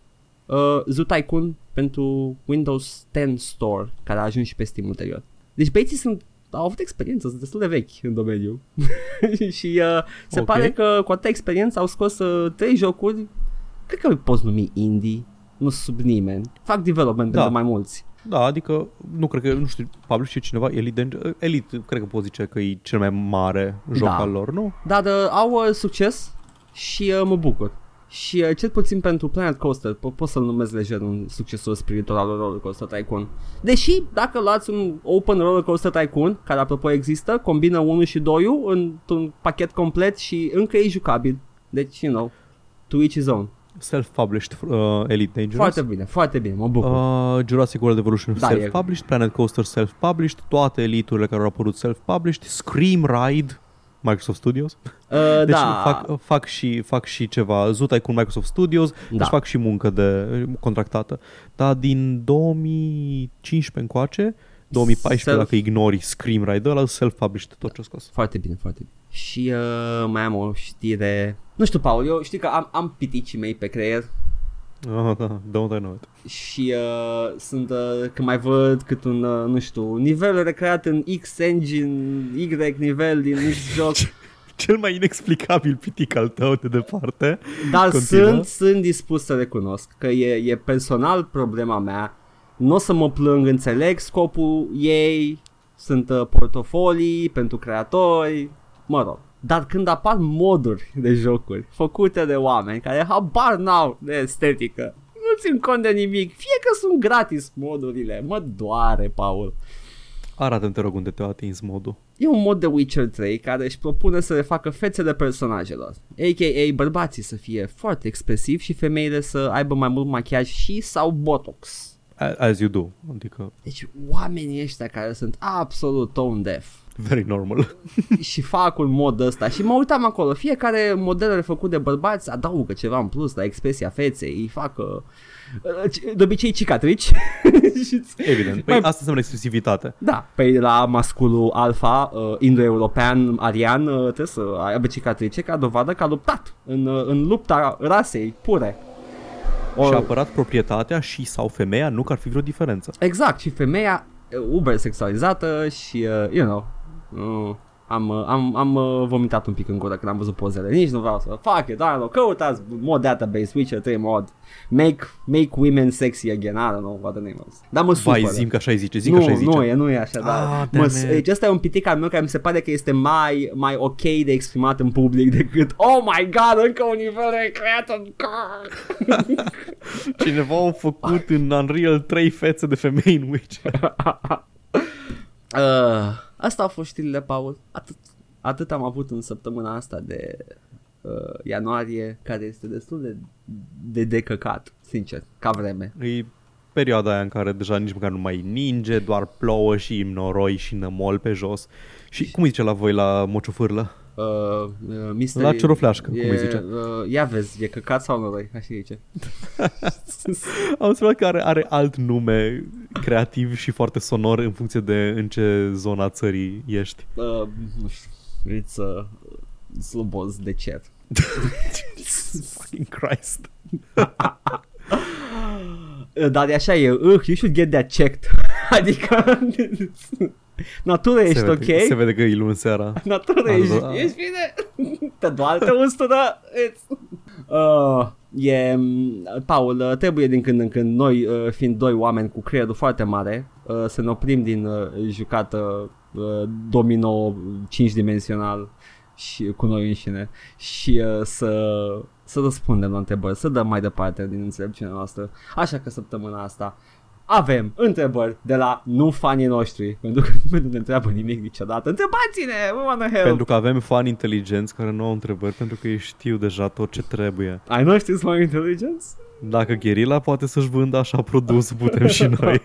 uh, Zoo Tycoon pentru Windows 10 Store care a ajuns și pe Steam ulterior. Deci băieții sunt au avut experiență, sunt destul de vechi în domeniu [LAUGHS] și uh, se Ok. pare că cu atâta experiență au scos uh, trei jocuri, cred că îi poți numi indie, nu sub nimeni, fac development Da. pentru mai mulți. Da, adică nu cred că, nu știu, publish e cineva, Elite, Danger- Elite, cred că pot zice că e cel mai mare joc Da. al lor, nu? Dar uh, au uh, succes și uh, mă bucur. Și uh, cel puțin pentru Planet Coaster po- pot să-l numesc lejer un succesor spiritual al lui Roller Coaster Tycoon. Deși dacă luați un Open Roller Coaster Tycoon, care apropo există, combină 1 și 2 într-un pachet complet și încă e jucabil. Deci, you know, to each his own. Self-published uh, Elite Dangerous. Foarte bine, foarte bine, mă bucur. Uh, Jurassic World Evolution Da, e- self-published, Planet Coaster self-published, toate eliturile care au apărut self-published, Scream Ride, Microsoft Studios. Uh, Deci da, fac, fac, și, fac și ceva, Zuta cu Microsoft Studios, Da. deci fac și muncă de contractată. Dar din 2015 încoace, 2014 Self- dacă ignori Scream Ride, ăla self-published tot ce a scos. Foarte bine, foarte bine. Și uh, mai am o știre... Nu știu, Paul, eu știi că am, am piticii mei pe creier Ah, da, don't I know it. și uh, sunt, uh, când mai văd cât un, uh, nu știu, nivel recreat în X engine, Y nivel din [LAUGHS] X joc, Cel mai inexplicabil pitic al tău de departe. dar Continuă. sunt, sunt dispus să recunosc că e, e personal problema mea, nu o să mă plâng, înțeleg scopul ei, sunt uh, portofolii pentru creatori, mă rog. Dar când apar moduri de jocuri făcute de oameni care habar n-au de estetică, nu țin cont de nimic, fie că sunt gratis modurile, mă doare, Paul. Arată-mi, te rog, unde te-a atins modul. E un mod de Witcher 3 care își propune să refacă fețele personajelor, a.k.a. bărbații să fie foarte expresivi și femeile să aibă mai mult machiaj și sau botox. A- As you do. Adică, Deci oamenii ăștia care sunt absolut tone deaf very normal. [LAUGHS] și fac un mod ăsta și mă uitam acolo, fiecare model făcut de bărbați adaugă ceva în plus la expresia feței, îi fac uh, de obicei cicatrici [LAUGHS] Și- Evident. Păi Mai- asta înseamnă exclusivitate. Da, pe la masculul alfa, uh, indo-european, arian, uh, trebuie să aibă cicatrice ca dovadă că a luptat în, uh, în lupta rasei pure. Și a apărat proprietatea și sau femeia, nu că ar fi vreo diferență. Exact, și femeia uh, uber sexualizată și, uh, you know, uh, am, uh, am, am uh, vomitat un pic în gură când am văzut pozele. Nici nu vreau să fac it, I don't know, căutați mod database, Witcher 3 mod, make, make women sexy again, I don't know what the name was. Dar mă Vai, supără. zim că așa zice, zic nu, că așa zice. nu e, nu e așa, Ah, dar damn mă, it. deci ăsta e un pitic al meu care mi se pare că este mai, mai ok de exprimat în public decât Oh my god, încă un nivel recreat în [LAUGHS] Cineva a făcut în Unreal 3 fețe de femei în Witcher. [LAUGHS] uh, Asta au fost știrile, Paul Atât, atât am avut în săptămâna asta de uh, ianuarie Care este destul de, de decăcat, sincer, ca vreme E perioada aia în care deja nici măcar nu mai ninge, doar plouă și noroi și nămol pe jos. Și cum îi zice la voi la mociufârlă? Uh, uh, mystery, La ciorofleașcă, cum e, îi zice. uh, Ia vezi, e căcat sau noroi, așa zice Am observat că are, are alt nume creativ și foarte sonor în funcție de în ce zona țării ești. uh, Nu știu, it's uh, slobos de cer [LAUGHS] Fucking Christ. [LAUGHS] Dar de așa e, uh, you should get that checked. [LAUGHS] adică, natură ești se ok? vede, Se vede că e luni seara. Natură Am ești, zis, ah. ești bine? Te doare, te ustură? It's... Uh, e, Paul, uh, trebuie din când în când noi, uh, fiind doi oameni cu creierul foarte mare, uh, să ne oprim din uh, jucată uh, domino 5-dimensional și cu noi înșine și uh, să, să răspundem la întrebări, să dăm mai departe din înțelepciunea noastră. Așa că săptămâna asta avem întrebări de la nu fanii noștri, pentru că nimeni nu ne întreabă nimic niciodată. Întrebați-ne, we wanna help. Pentru că avem fani inteligenți care nu au întrebări, pentru că ei știu deja tot ce trebuie. Ai noștri sunt mai inteligenți? Dacă Gherila poate să-și vândă așa produs, [LAUGHS] putem și noi.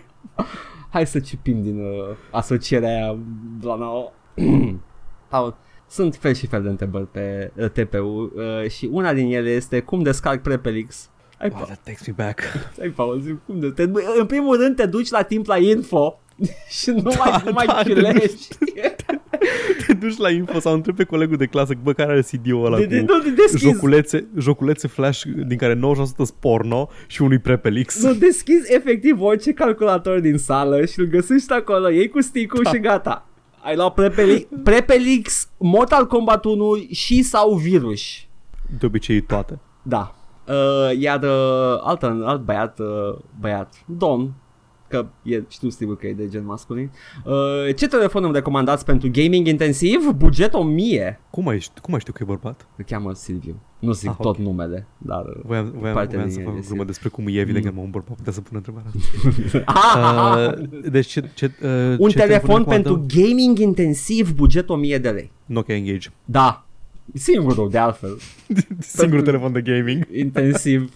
Hai să cipim din uh, asocierea aia la nouă. [CLEARS THROAT] Paul, sunt fel și fel de întrebări pe uh, TPU uh, și una din ele este cum descarc Prepelix. Ai, Wow, pa- that takes me back. [LAUGHS] ai Paul, zi, cum de, te, în primul rând te duci la timp la info [LAUGHS] și nu mai, nu mai da, te chiulești. [LAUGHS] Te duci la info sau întrebi pe colegul de clasă, bă, care are CD-ul ăla De, cu de, nu, de deschizi, joculețe, joculețe flash din care 90% sunt porno și unui Prepelix. nu, deschizi efectiv orice calculator din sală și îl găsești acolo, iei cu stick Da. și gata. Ai luat Prepelix, Prepelix, Mortal Kombat 1 și sau virus. De obicei toate. Da. Uh, iar uh, alt, alt băiat, uh, băiat, domn, că e, știu sigur că e de gen masculin. Uh, ce telefon îmi recomandați pentru gaming intensiv? Buget 1000. Cum ai, ști- cum ai știu că e bărbat? Îl cheamă Silviu. Nu zic Ah, tot ok. numele, dar... uh, Voiam, voiam, Partea voiam din să fac ele, o glumă despre cum e evident că un bărbat putea să pună întrebarea Ah, [LAUGHS] uh, Deci ce, ce, uh, un ce telefon recomandăm? pentru gaming intensiv, buget 1000 de lei. Nokia Engage. Da. Singurul, de altfel. [LAUGHS] Singurul telefon de gaming. Intensiv. [LAUGHS]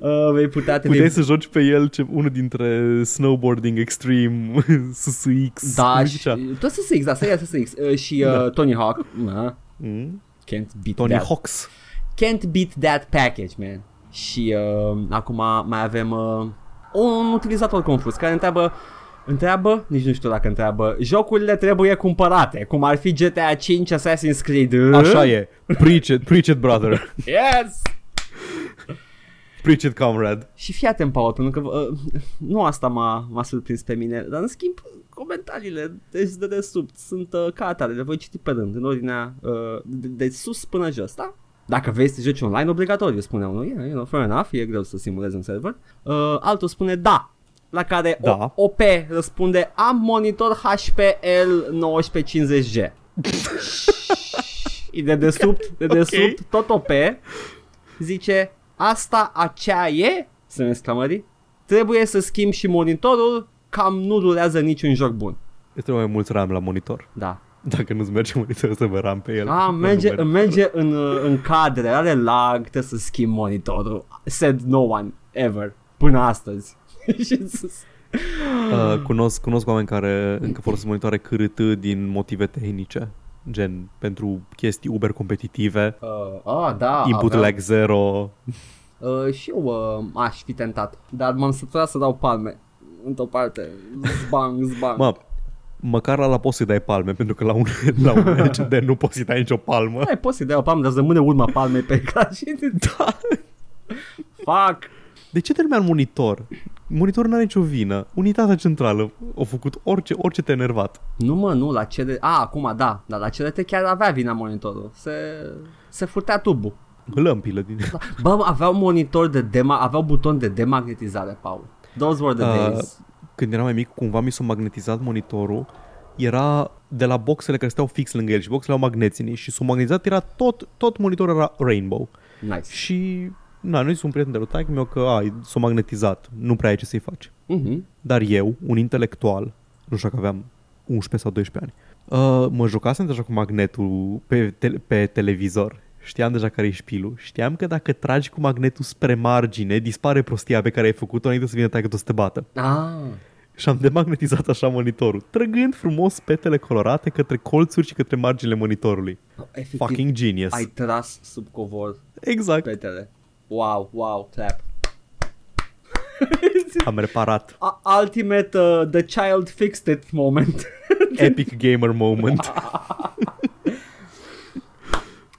Uh, vei putea te Puteai să joci pe el ce, unul dintre snowboarding extreme, [LAUGHS] SSX. Da, cum și, zicea? tot SSX, da, să ia SSX. Uh, și uh, Da. Tony Hawk. Uh, Mm? can't beat Tony that. Hawks. Can't beat that package, man. Și uh, acum mai avem uh, un utilizator confuz care întreabă Întreabă, nici nu știu dacă întreabă Jocurile trebuie cumpărate Cum ar fi GTA 5, Assassin's Creed Așa e. Preach it, preach it, brother. Yes! Preach it, comrade. Și fii atent, Paul, pentru că uh, nu asta m-a, m-a surprins pe mine, dar în schimb comentariile de, de desubt sunt uh, ca atare, le voi citi pe rând, în ordinea uh, de, de sus până jos, da? Dacă vrei să joci online, obligatoriu, spune unul, yeah, you know, fair enough, e greu să simulezi în server. Uh, altul spune da, la care Da. o, OP răspunde am monitor HPL 1950G. [LAUGHS] Și de desubt, de desubt, tot OP zice asta aceea e? Sunt exclamării. Trebuie să schimb și monitorul, cam nu durează niciun joc bun. Îți trebuie mai mulți RAM la monitor. Da. Dacă nu-ți merge monitorul să vă RAM pe el. A, Nu merge, merge. merge în, uh, în cadre, are lag, trebuie să schimb monitorul. Said no one ever. Până astăzi. [LAUGHS] Și sus. Uh, cunosc, cunosc oameni care încă folosesc monitoare cârât din motive tehnice. Gen, pentru chestii Uber competitive, Uh, ah, da. input aveam- lag zero. [LAUGHS] Uh, și eu uh, aș fi tentat, dar m-am săturat să dau palme. Într-o parte, zbang, zbang. Mă, măcar la, la poți să-i dai palme, pentru că la un, [LAUGHS] la un LCD nu poți să-i dai nicio palmă. Ai poți să-i dai o palmă, dar să rămâne urma palmei pe ecran și... Da. Fuck! De ce termina în monitor? Monitorul nu are nicio vină. Unitatea centrală a făcut orice, orice te-a enervat. Nu mă, nu, la CRT... A, acum da, dar la CRT chiar avea vina monitorul. Se, se furtea tubul. Lămpile din... Bă, aveau monitor de dema, aveau buton de demagnetizare, Paul. Those were the Uh, days. Când eram mai mic, cumva mi s-a magnetizat monitorul. Era de la boxele care stau fix lângă el și boxele au magneți în ei și s-a magnetizat, era tot, tot monitorul era rainbow. Nice. Și na, noi sunt un prieten de lui taică meu că a, s-a magnetizat, nu prea ai ce să-i faci. Mhm. Dar eu, un intelectual, nu știu dacă aveam 11 sau 12 ani, uh, mă jucasem deja cu magnetul pe, te- pe televizor. Știam deja care e șpilul. Știam că dacă tragi cu magnetul spre margine, dispare prostia pe care ai făcut-o înainte să vină taică să te bată. Ah. Și am demagnetizat așa monitorul, trăgând frumos petele colorate către colțuri și către marginile monitorului. Efectiv, Fucking genius. ai tras sub covor Exact. petele. Wow, wow, clap. [LAUGHS] Am reparat. A- ultimate uh, The Child Fixed It moment. [LAUGHS] Epic gamer moment. [LAUGHS]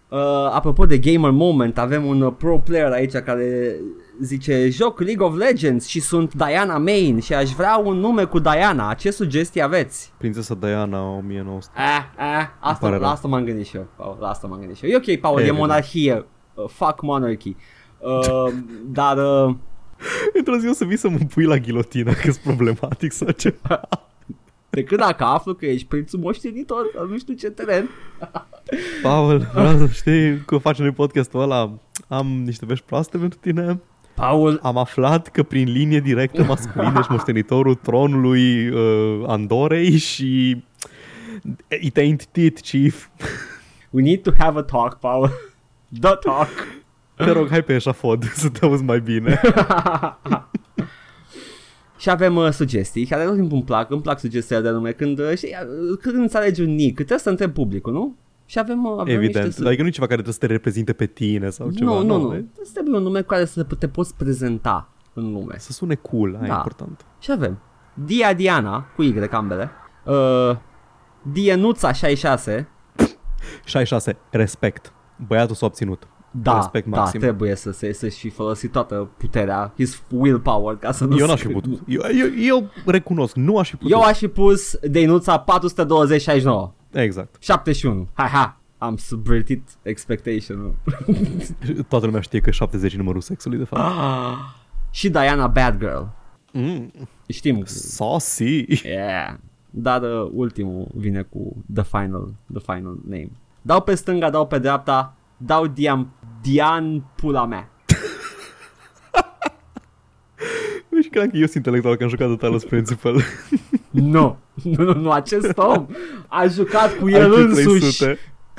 Uh, apropo de gamer moment, avem un uh, pro player aici care zice joc League of Legends și sunt Diana main și aș vrea un nume cu Diana. Ce sugestii aveți? Prințesa Diana 1900. Ah, ah, asta, pare la rău. asta m-am gândit și eu, Paul, la asta m-am gândit și eu. E ok, Paul, e Evident. monarhie. Uh, fuck monarchy. Uh, dar uh, Într-o zi o să vii să mă pui la ghilotină că e problematic sau ceva. decât dacă aflu că ești prințul moștenitor, la nu știu ce teren. Paul, vreau să știi că facem noi podcastul ăla. Am niște vești proaste pentru tine. Paul, Am aflat că prin linie directă masculină ești moștenitorul tronului uh, Andorei și it ain't tit, chief. we need to have a talk, Paul. The talk. Te rog, hai pe eșafod [LAUGHS] să te auzi mai bine. [LAUGHS] Și avem uh, sugestii, care tot timpul îmi plac, îmi plac sugestiile de nume. Când, uh, știi, uh, când îți alegi un nick, trebuie să întreb publicul, nu? Și avem, uh, avem Evident. niște... su- Adică nu e ceva care trebuie să te reprezinte pe tine sau ceva. nu, nu, nu. Îți trebuie un nume cu care să te poți prezenta în lume. Să sune cool, aia Da. e important. Și avem Dia Diana, cu Y ambele, uh, Dienuța 66, 66. Respect. Băiatul s-a obținut. Da, Respect da, maxim. trebuie să se să și folosi toată puterea, his willpower, ca să nu Eu n-aș fi scrie- putut. [LAUGHS] Eu, eu, eu recunosc, nu aș fi putut. Eu aș fi pus Dienuța 420 69. Exact. 71. Ha ha. Am subvertit expectation-ul. [LAUGHS] Toată lumea știe că 70 e numărul sexului, de fapt. Ah. [GASPS] Și Diana Bad Girl. Mm, Știm. saucy. Yeah. Dar uh, ultimul vine cu the final, the final name. Dau pe stânga, dau pe dreapta, dau Dian, Dian pula mea. [LAUGHS] Nu știu, credeam că eu sunt intelectual că am jucat de Talos Principal. [LAUGHS] Nu. Nu, nu, nu, acest om a jucat cu el IQ însuși 300.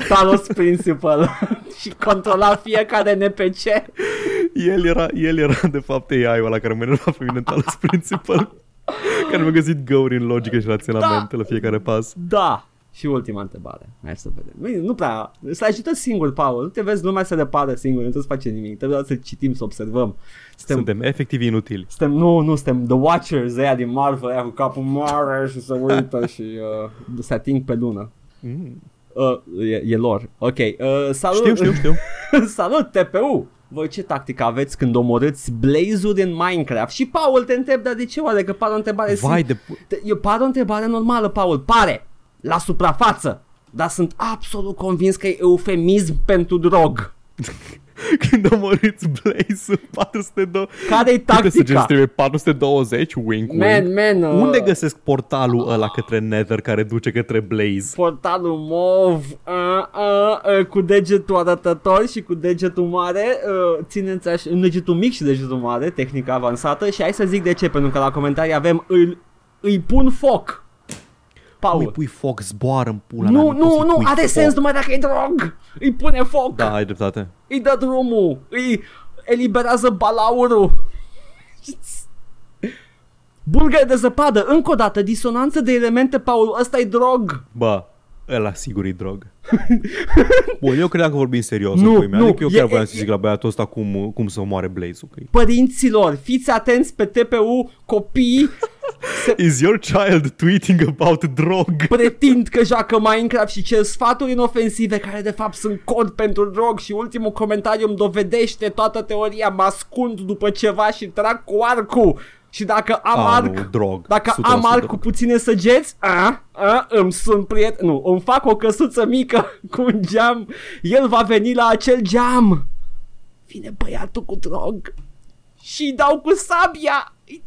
Talos Principal [LAUGHS] și controla fiecare NPC. El era, el era de fapt AI-ul ăla care mă enerva pe mine în Talos Principal. care mi-a găsit găuri în logică și raționamente Da. la fiecare pas. Da. Și ultima întrebare. Hai să vedem. Bine, Nu prea. Să ajută singur, Paul. Nu te vezi lumea să repară singur. Nu trebuie să face nimic. Trebuie doar să citim, să observăm. Suntem, Suntem efectiv inutili. suntem nu, nu, suntem The Watchers, ăia din Marvel, ăia cu capul mare și se uită [LAUGHS] și uh, se ating pe lună. Mm. Uh, e, e lor. Ok. Uh, salut. Știu, știu, știu. [LAUGHS] salut, TPU. Voi ce tactică aveți când omorâți blaze-uri în Minecraft? Și Paul te întreb, dar de ce oare? Că pare o întrebare Vai de... Te- Eu pare o întrebare normală, Paul, pare, la suprafață, dar sunt absolut convins că e eufemism pentru drog. [LAUGHS] Când omorâți Blaze 402... Care-i Câte săgeți tactica? trebuie? 420? Wink, wink. Man, man, uh, Unde găsesc portalul ăla către Nether care duce către Blaze? portalul mov uh, uh, uh, cu degetul arătător și cu degetul mare uh, țineți așa, degetul mic și degetul mare, tehnică avansată și hai să zic de ce, pentru că la comentarii avem îl, îi pun foc. Paul. Îi pui foc, zboară în pula mea, nu, poți nu, să-i nu, pui are foc. sens numai dacă e drog. Îi pune foc. Da, ai dreptate. îi dă drumul, îi eliberează balaurul. [LAUGHS] Bulgări de zăpadă, încă o dată, disonanță de elemente, Paul, ăsta e drog. Bă, ăla sigur e drog. [LAUGHS] Bun, eu credeam că vorbim serios Nu, în pui mea. nu, Adică eu e- chiar voiam e- să zic la băiatul ăsta cum, cum să omoare Blaze-ul. că e- Părinților, fiți atenți pe TPU, copii [LAUGHS] Is your child tweeting about drog? [LAUGHS] pretind că joacă Minecraft și cer sfaturi inofensive care de fapt sunt cod pentru drog și ultimul comentariu îmi dovedește toată teoria, mă ascund după ceva și trag cu arcul. Și dacă am Ah, arc, nu, drog. Dacă 100% am arc drog. cu puține săgeți, a, a, îmi sunt prieten, nu, îmi fac o căsuță mică [LAUGHS] cu un geam, el va veni la acel geam. Vine băiatul cu drog și îi dau cu sabia, îi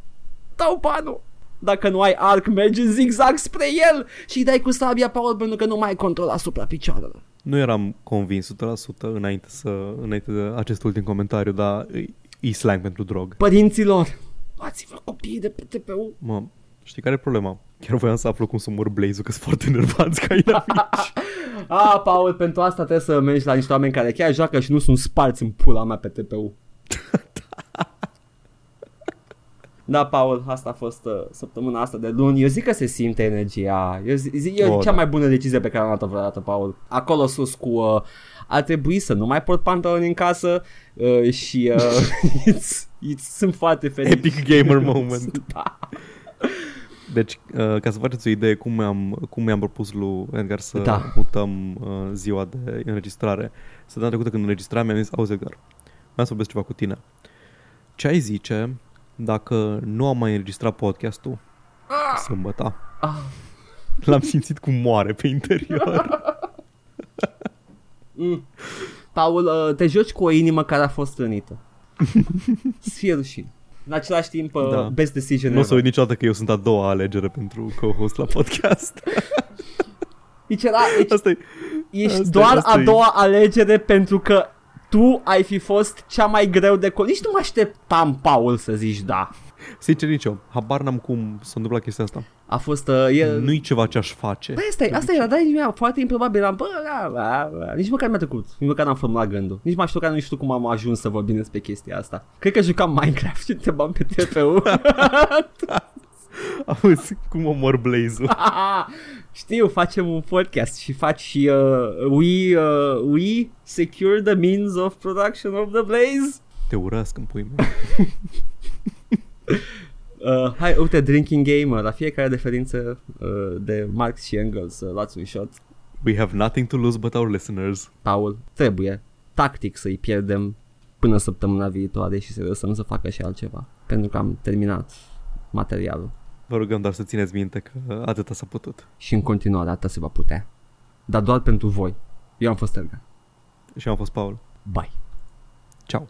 dau banul. Dacă nu ai arc, mergi în zigzag spre el și îi dai cu sabia, Paul, pentru că nu mai ai control asupra picioarelor. Nu eram convins 100% înainte, să, înainte de acest ultim comentariu, dar e, e slang pentru drog. Părinților, luați-vă copiii de pe TPU. Mă, știi care e problema? Chiar voiam să aflu cum să mor Blaze-ul, că sunt foarte nervați ca inamici. [LAUGHS] A, Paul, pentru asta trebuie să mergi la niște oameni care chiar joacă și nu sunt sparți în pula mea pe TPU. [LAUGHS] Da, Paul, asta a fost uh, săptămâna asta de luni. Eu zic că se simte energia. Eu zic, zic e Oh, cea da. mai bună decizie pe care am luat-o vreodată, Paul. Acolo sus cu... Uh, ar trebui să nu mai port pantaloni în casă uh, și uh, [LAUGHS] it's, it's, sunt foarte fericit. Epic gamer moment. [LAUGHS] Da. Deci, uh, ca să faceți o idee cum mi-am, cum mi-am propus lui Edgar să Da. mutăm uh, ziua de înregistrare. Săptămâna trecută când înregistram mi-am zis, auzi Edgar, vreau să vorbesc ceva cu tine. Ce ai zice dacă nu am mai înregistrat podcastul sâmbătă? Ah. L-am simțit cum moare pe interior. [LAUGHS] Mm. Paul, uh, te joci cu o inimă care a fost rănită. [LAUGHS] Să fie rușine. În același timp, uh, Da. best decision Nu o să ever. uit niciodată că eu sunt a doua alegere pentru co-host la podcast. [LAUGHS] Deci era, deci Asta e, ești asta e- doar asta a e. doua alegere pentru că tu ai fi fost cea mai greu de... Co- Nici nu mă așteptam, Paul, să zici da. Sincer nici eu, habar n-am cum s-a întâmplat chestia asta. A fost... Uh, e... Nu-i ceva ce aș face. Păi asta, e, asta era, dar nici mi-a foarte improbabil. Am, bă, da, da, da. Nici măcar mi-a trecut. Nici măcar n-am formulat gândul. Nici mai știu că nu știu cum am ajuns să vorbim despre chestia asta. Cred că jucam Minecraft și întrebam pe TPU. [LAUGHS] Auzi, cum omor Blaze-ul. [LAUGHS] Știu, facem un podcast și faci și uh, we, uh, we secure the means of production of the blaze. Te urăsc în pui mei. [LAUGHS] Uh, hai, uite, drinking game, la fiecare referință uh, de Marx și Engels, uh, luați un shot. We have nothing to lose but our listeners. Paul, trebuie tactic să-i pierdem până săptămâna viitoare și să lăsăm să facă și altceva. Pentru că am terminat materialul Vă rugăm doar să țineți minte că atâta s-a putut. și în continuare atât se va putea. Dar doar pentru voi. Eu am fost Erga. Și eu am fost Paul. Bye. Ciao.